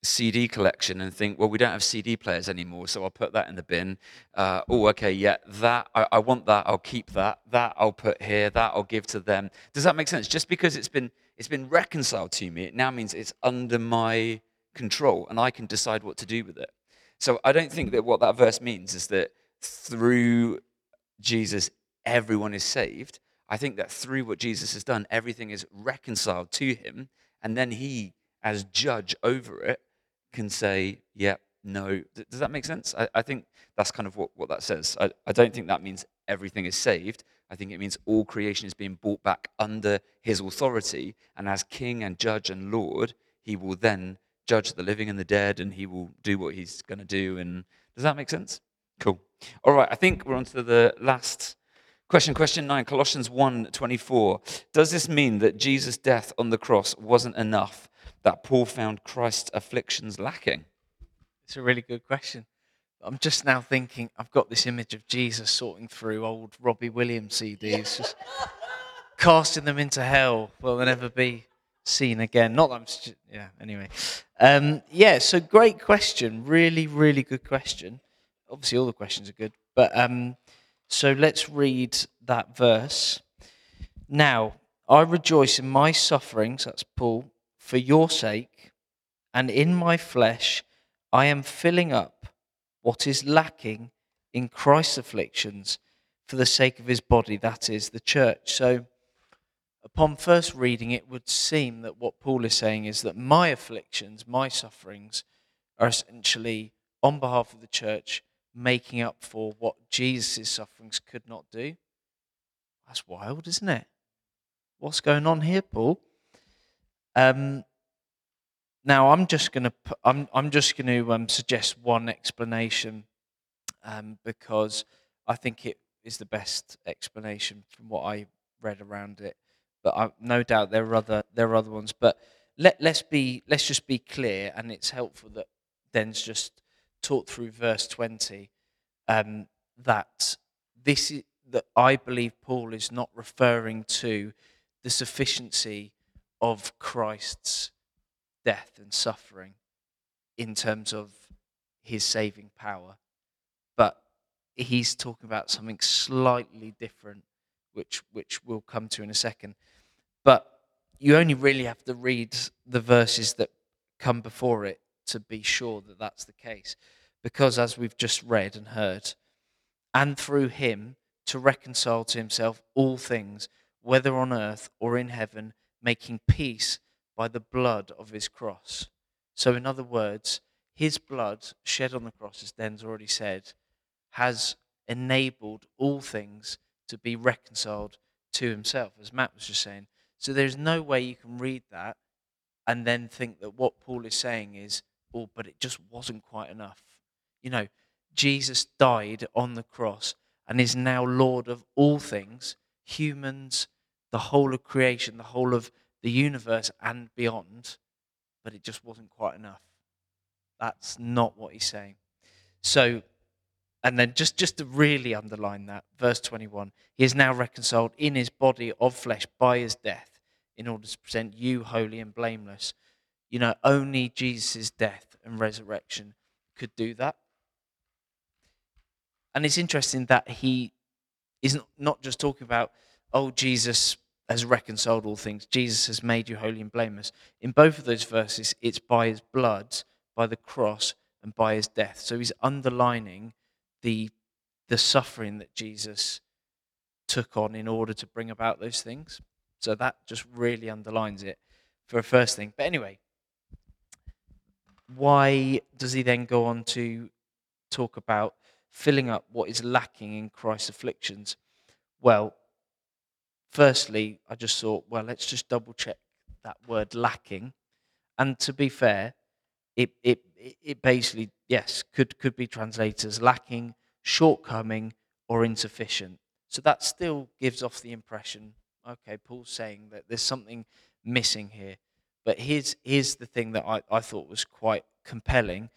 CD collection and think, well, we don't have CD players anymore, so I'll put that in the bin. Uh, oh, okay, yeah, that I, I want that, I'll keep that. That I'll put here. That I'll give to them. Does that make sense? Just because it's been it's been reconciled to me, it now means it's under my control, and I can decide what to do with it. So I don't think that what that verse means is that through Jesus everyone is saved. I think that through what Jesus has done, everything is reconciled to him, and then he, as judge over it, can say, yeah, no. Does that make sense? I, I think that's kind of what, what that says. I, I don't think that means everything is saved. I think it means all creation is being brought back under his authority, and as king and judge and lord, he will then judge the living and the dead, and he will do what he's going to do. And does that make sense? Cool. All right, I think we're on to the last Question, question nine, Colossians 1 24. Does this mean that Jesus' death on the cross wasn't enough, that Paul found Christ's afflictions lacking? It's a really good question. I'm just now thinking, I've got this image of Jesus sorting through old Robbie Williams CDs, just casting them into hell. Will they never be seen again? Not that I'm, st- yeah, anyway. Um, yeah, so great question. Really, really good question. Obviously, all the questions are good. But um, so let's read that verse. Now, I rejoice in my sufferings, that's Paul, for your sake, and in my flesh I am filling up what is lacking in Christ's afflictions for the sake of his body, that is the church. So, upon first reading, it would seem that what Paul is saying is that my afflictions, my sufferings, are essentially on behalf of the church making up for what Jesus' sufferings could not do. That's wild, isn't it? What's going on here, Paul? Um, now, I'm just going to I'm I'm just going to um, suggest one explanation um, because I think it is the best explanation from what I read around it. But I, no doubt there are other there are other ones. But let let's be let's just be clear, and it's helpful that Den's just taught through verse 20 um, that this is, that I believe Paul is not referring to the sufficiency of Christ's death and suffering in terms of his saving power, but he's talking about something slightly different, which which we'll come to in a second. But you only really have to read the verses that come before it to be sure that that's the case. Because as we've just read and heard, and through him to reconcile to himself all things, whether on earth or in heaven, making peace by the blood of his cross. So, in other words, his blood shed on the cross, as Den's already said, has enabled all things to be reconciled to himself, as Matt was just saying. So, there's no way you can read that and then think that what Paul is saying is, oh, but it just wasn't quite enough. You know, Jesus died on the cross and is now Lord of all things, humans, the whole of creation, the whole of the universe, and beyond. But it just wasn't quite enough. That's not what he's saying. So, and then just, just to really underline that, verse 21 He is now reconciled in his body of flesh by his death in order to present you holy and blameless. You know, only Jesus' death and resurrection could do that. And it's interesting that he is not just talking about, oh, Jesus has reconciled all things, Jesus has made you holy and blameless. In both of those verses, it's by his blood, by the cross, and by his death. So he's underlining the, the suffering that Jesus took on in order to bring about those things. So that just really underlines it for a first thing. But anyway, why does he then go on to talk about filling up what is lacking in Christ's afflictions? Well, firstly, I just thought, well, let's just double check that word lacking. And to be fair, it, it, it basically, yes, could, could be translated as lacking, shortcoming, or insufficient. So that still gives off the impression, okay, Paul's saying that there's something missing here. But here's, here's the thing that I, I thought was quite compelling.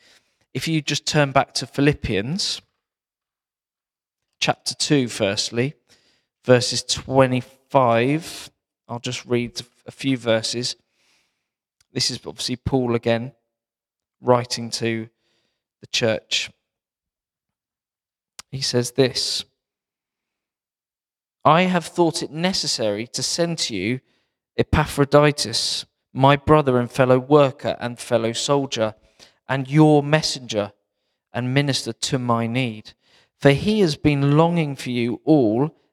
If you just turn back to Philippians, chapter 2, firstly, verses 25. I'll just read a few verses. This is obviously Paul again, writing to the church. He says this I have thought it necessary to send to you Epaphroditus, my brother and fellow worker and fellow soldier, and your messenger and minister to my need. For he has been longing for you all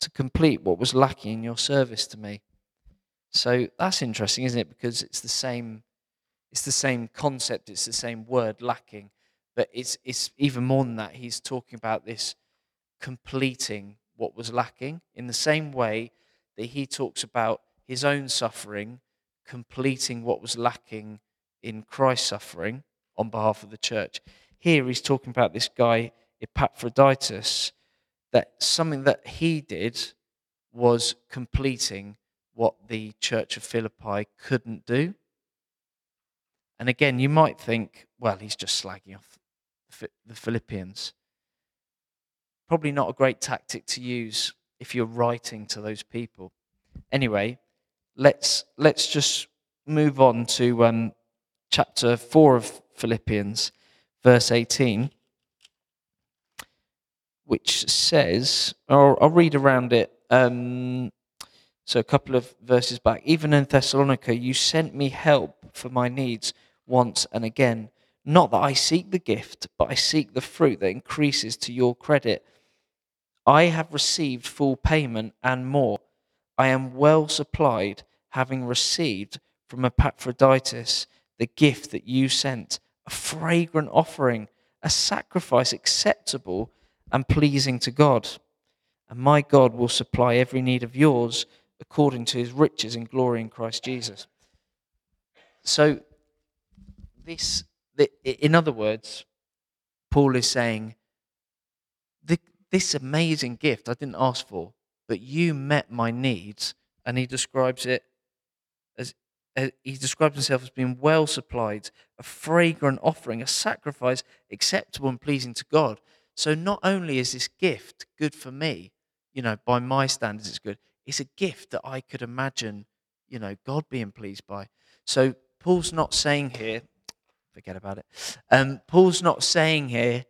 to complete what was lacking in your service to me. So that's interesting, isn't it? Because it's the same, it's the same concept, it's the same word, lacking, but it's it's even more than that. He's talking about this completing what was lacking in the same way that he talks about his own suffering, completing what was lacking in Christ's suffering on behalf of the church. Here he's talking about this guy Epaphroditus, that something that he did was completing what the church of Philippi couldn't do. And again, you might think, well, he's just slagging off the Philippians. Probably not a great tactic to use if you're writing to those people. Anyway, let's let's just move on to um, chapter four of Philippians, verse eighteen, which says, or I'll read around it. Um, so, a couple of verses back, even in Thessalonica, you sent me help for my needs once and again. Not that I seek the gift, but I seek the fruit that increases to your credit. I have received full payment and more. I am well supplied, having received from Epaphroditus the gift that you sent, a fragrant offering, a sacrifice acceptable and pleasing to God. And my God will supply every need of yours according to his riches in glory in Christ Jesus. So, this, in other words, Paul is saying, this amazing gift I didn't ask for, but you met my needs, and he describes it as uh, he describes himself as being well supplied, a fragrant offering, a sacrifice acceptable and pleasing to God. So not only is this gift good for me, you know, by my standards, it's good it's a gift that I could imagine, you know, God being pleased by. So Paul's not saying here, forget about it. Um, Paul's not saying here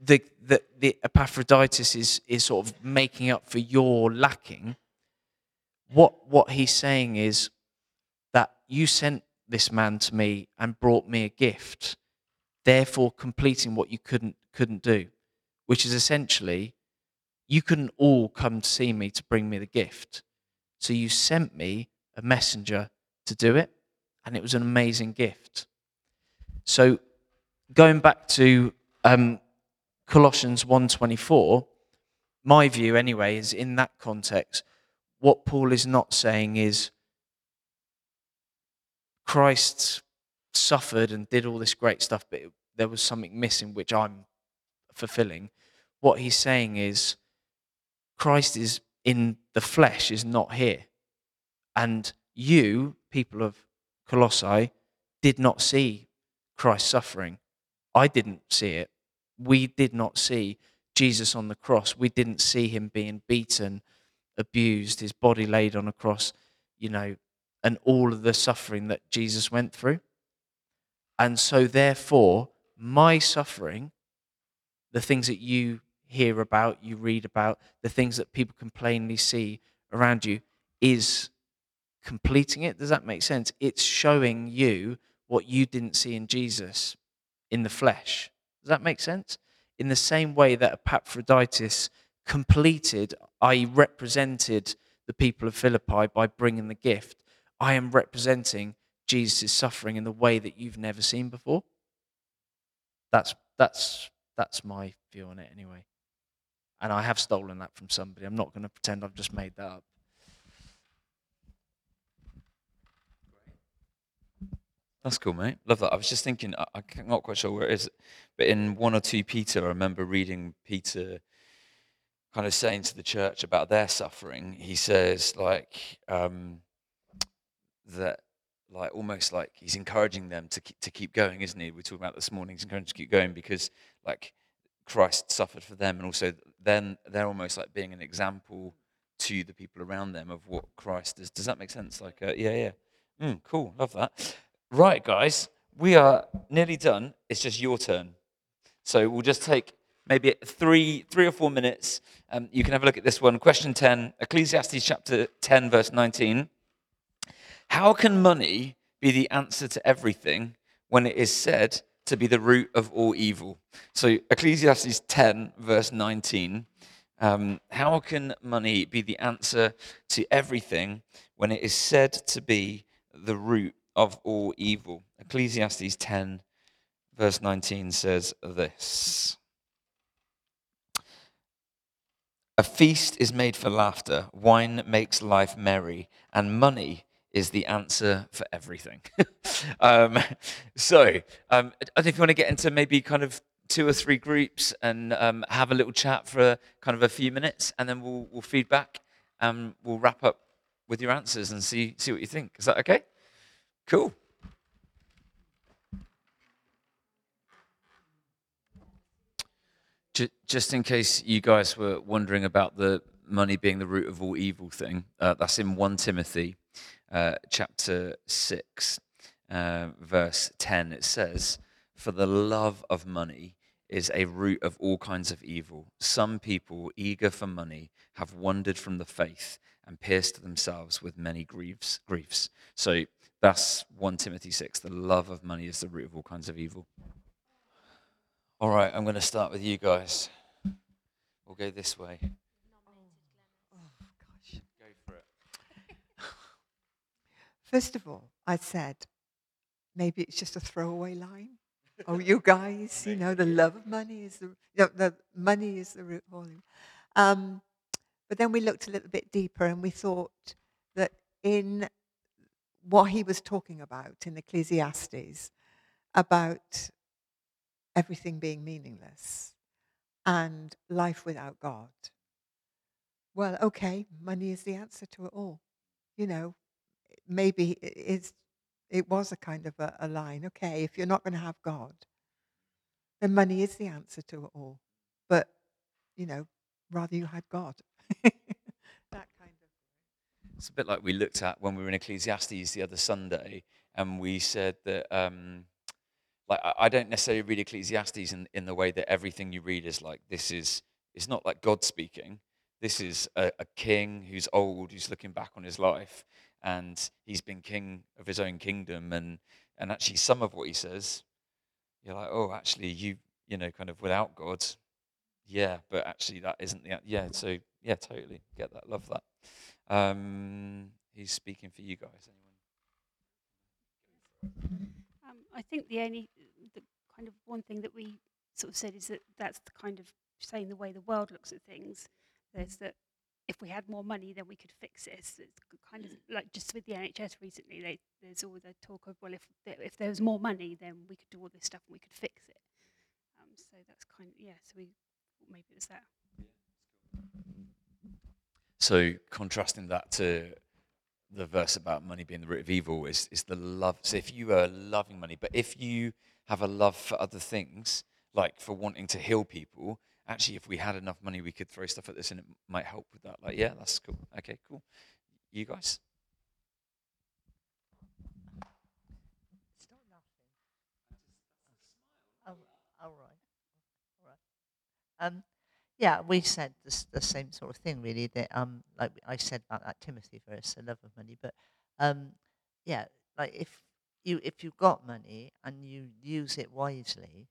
that the, the Epaphroditus is, is sort of making up for your lacking. What, what he's saying is that you sent this man to me and brought me a gift, therefore completing what you couldn't, couldn't do, which is essentially you couldn't all come to see me to bring me the gift. So you sent me a messenger to do it, and it was an amazing gift. So going back to um, Colossians 1:24, my view anyway is in that context, what Paul is not saying is Christ suffered and did all this great stuff, but there was something missing which I'm fulfilling. What he's saying is Christ is in the flesh, is not here. And you, people of Colossae, did not see Christ suffering. I didn't see it. We did not see Jesus on the cross. We didn't see him being beaten, abused, his body laid on a cross, you know, and all of the suffering that Jesus went through. And so, therefore, my suffering, the things that you hear about, you read about, the things that people can plainly see around you is completing it. Does that make sense? It's showing you what you didn't see in Jesus in the flesh. Does that make sense? In the same way that Epaphroditus completed, i.e., represented the people of Philippi by bringing the gift, I am representing Jesus' suffering in the way that you've never seen before. That's, that's, that's my view on it anyway. And I have stolen that from somebody. I'm not going to pretend I've just made that up. That's cool, mate. Love that. I was just thinking, I, I'm not quite sure where it is, but in one or two Peter, I remember reading Peter kind of saying to the church about their suffering. He says, like, um, that, like, almost like he's encouraging them to keep, to keep going, isn't he? We talked about this morning. He's encouraging to keep going because, like, Christ suffered for them, and also then they're almost like being an example to the people around them of what Christ is. Does that make sense? Like, uh, yeah, yeah. Mm, cool. Love that. Right, guys, we are nearly done. It's just your turn. So we'll just take maybe three, three or four minutes. Um, you can have a look at this one. Question 10, Ecclesiastes chapter 10, verse 19. How can money be the answer to everything when it is said to be the root of all evil? So Ecclesiastes 10, verse 19. Um, how can money be the answer to everything when it is said to be the root of all evil? Ecclesiastes 10, verse 19 says this A feast is made for laughter, wine makes life merry, and money is the answer for everything. um, so, um, I think if you want to get into maybe kind of two or three groups and um, have a little chat for kind of a few minutes, and then we'll, we'll feedback and we'll wrap up with your answers and see, see what you think. Is that okay? Cool. Just in case you guys were wondering about the money being the root of all evil thing, uh, that's in 1 Timothy uh, chapter 6, uh, verse 10. It says, For the love of money is a root of all kinds of evil. Some people, eager for money, have wandered from the faith and pierced themselves with many griefs. griefs. So that's 1 Timothy 6. The love of money is the root of all kinds of evil. All right, I'm going to start with you guys. We'll go this way. Oh, gosh. Go for it. First of all, I said maybe it's just a throwaway line. Oh, you guys, you know, the love of money is the, no, the money is the root of all. Um, but then we looked a little bit deeper and we thought that in what he was talking about in Ecclesiastes about everything being meaningless and life without God. Well, okay, money is the answer to it all. You know, maybe it, is, it was a kind of a, a line. Okay, if you're not going to have God, then money is the answer to it all. But, you know, rather you had God. that kind of. It's a bit like we looked at when we were in Ecclesiastes the other Sunday, and we said that. Um, like I don't necessarily read Ecclesiastes in, in the way that everything you read is like this is it's not like God speaking. This is a, a king who's old, who's looking back on his life, and he's been king of his own kingdom. And and actually, some of what he says, you're like, oh, actually, you you know, kind of without God, yeah, but actually that isn't the yeah. So yeah, totally get that, love that. Um, he's speaking for you guys. Anyone? Um, I think the only, the kind of one thing that we sort of said is that that's the kind of saying the way the world looks at things. There's that if we had more money, then we could fix it. It's, kind of like just with the NHS recently, they, there's all the talk of well, if there, if there was more money, then we could do all this stuff and we could fix it. Um, so that's kind of yeah. So we maybe it was that. So contrasting that to the verse about money being the root of evil is, is the love. So if you are loving money, but if you have a love for other things, like for wanting to heal people, actually, if we had enough money, we could throw stuff at this and it might help with that. Like, yeah, that's cool. Okay, cool. You guys? Stop laughing. Oh, all right. All right. Um, yeah, we said the, the same sort of thing, really. That um, like I said about that Timothy verse, the love of money. But um, yeah, like if you if you've got money and you use it wisely,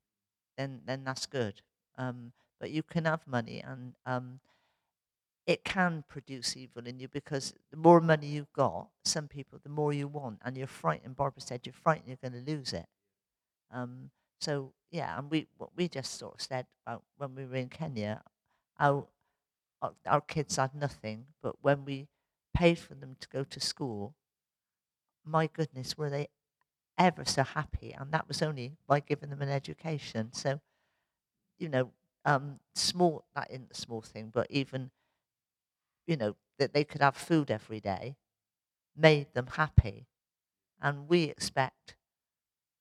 then then that's good. Um, but you can have money and um, it can produce evil in you because the more money you've got, some people, the more you want, and you're frightened. Barbara said you're frightened you're going to lose it. Um, so yeah, and we what we just sort of said when we were in Kenya, our, our kids had nothing, but when we paid for them to go to school, my goodness, were they ever so happy, and that was only by giving them an education. So, you know, um, small that isn't a small thing, but even, you know, that they could have food every day, made them happy, and we expect,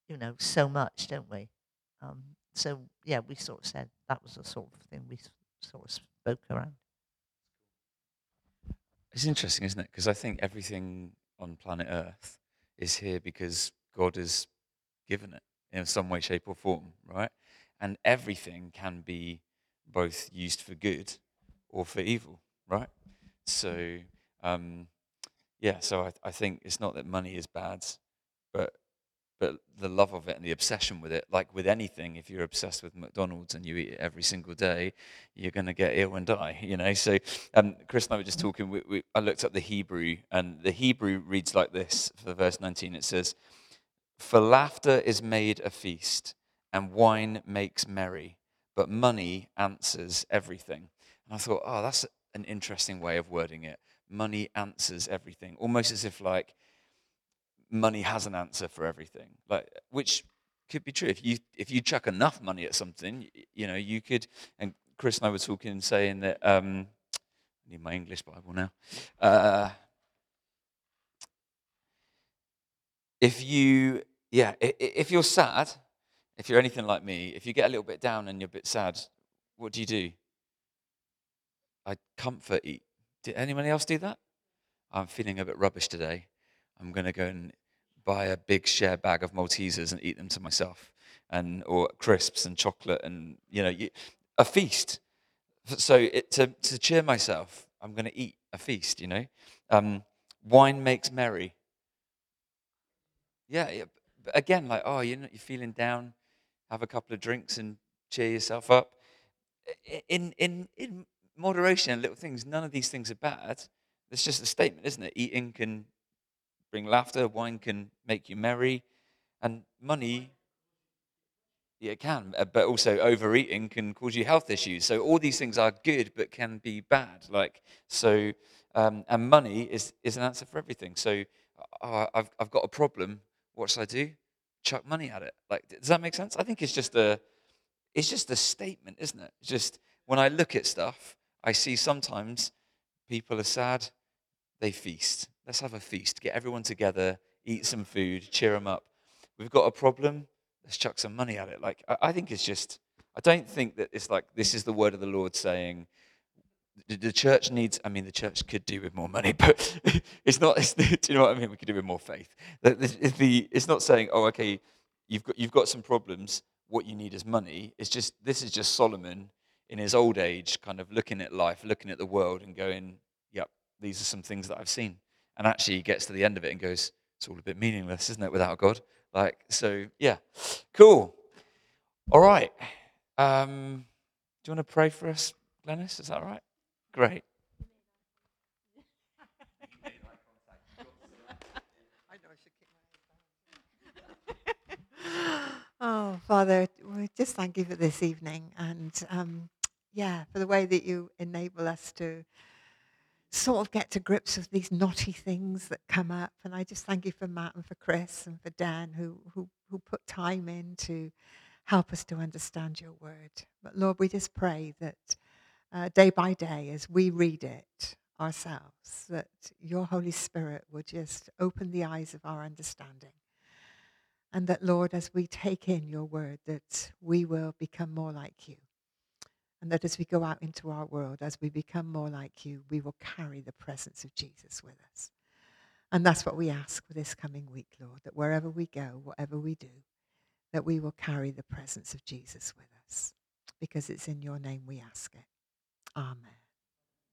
you know, so much, don't we? Um, so yeah, we sort of said that was the sort of thing we sort of spoke around. It's interesting, isn't it? Because I think everything on planet Earth is here because God has given it in some way, shape, or form, right? And everything can be both used for good or for evil, right? So, um, yeah, so I, I think it's not that money is bad, but but the love of it and the obsession with it, like with anything, if you're obsessed with McDonald's and you eat it every single day, you're going to get ill and die, you know? So um, Chris and I were just talking, we, we, I looked up the Hebrew, and the Hebrew reads like this for verse 19. It says, For laughter is made a feast, and wine makes merry, but money answers everything. And I thought, oh, that's an interesting way of wording it. Money answers everything, almost as if like money has an answer for everything, like which could be true. If you if you chuck enough money at something, you know, you could. And Chris and I were talking, saying that um, I need my English Bible now. Uh, if you, yeah, if you're sad, if you're anything like me, if you get a little bit down and you're a bit sad, what do you do? I comfort eat. Did anyone else do that? I'm feeling a bit rubbish today. I'm going to go and buy a big share bag of Maltesers and eat them to myself, and or crisps and chocolate and you know you, a feast. So it, to to cheer myself, I'm going to eat a feast. You know, um, wine makes merry. Yeah, again, like oh, you're not, you're feeling down, have a couple of drinks and cheer yourself up. In in in moderation and little things, none of these things are bad. It's just a statement, isn't it? Eating can bring laughter, wine can make you merry, and money, yeah, it can, uh, but also overeating can cause you health issues. So all these things are good, but can be bad. Like so, um, and money is is an answer for everything. So uh, I've I've got a problem. What should I do? Chuck money at it. Like, does that make sense? I think it's just a it's just a statement, isn't it? It's just when I look at stuff, I see sometimes people are sad, they feast. Let's have a feast. Get everyone together, eat some food, cheer them up. We've got a problem. Let's chuck some money at it. Like I, I think it's just. I don't think that it's like this is the word of the Lord saying. The, church needs. I mean, the church could do with more money, but it's not. It's, do you know what I mean? We could do with more faith. The, the, it's not saying, oh, okay, you've got you've got some problems. What you need is money. It's just this is just Solomon in his old age, kind of looking at life, looking at the world, and going, "Yep, these are some things that I've seen." And actually, he gets to the end of it and goes, "It's all a bit meaningless, isn't it, without God?" Like, so yeah, cool. All right. Um, do you want to pray for us, Glennis? Is that right? Great. Oh, Father, we just thank you for this evening and um, yeah, for the way that you enable us to sort of get to grips with these knotty things that come up. And I just thank you for Matt and for Chris and for Dan who, who, who put time in to help us to understand your word. But Lord, we just pray that uh, day by day as we read it ourselves, that your Holy Spirit will just open the eyes of our understanding. And that, Lord, as we take in your word, that we will become more like you. And that as we go out into our world, as we become more like you, we will carry the presence of Jesus with us. And that's what we ask for this coming week, Lord, that wherever we go, whatever we do, that we will carry the presence of Jesus with us. Because it's in your name we ask it. Amen.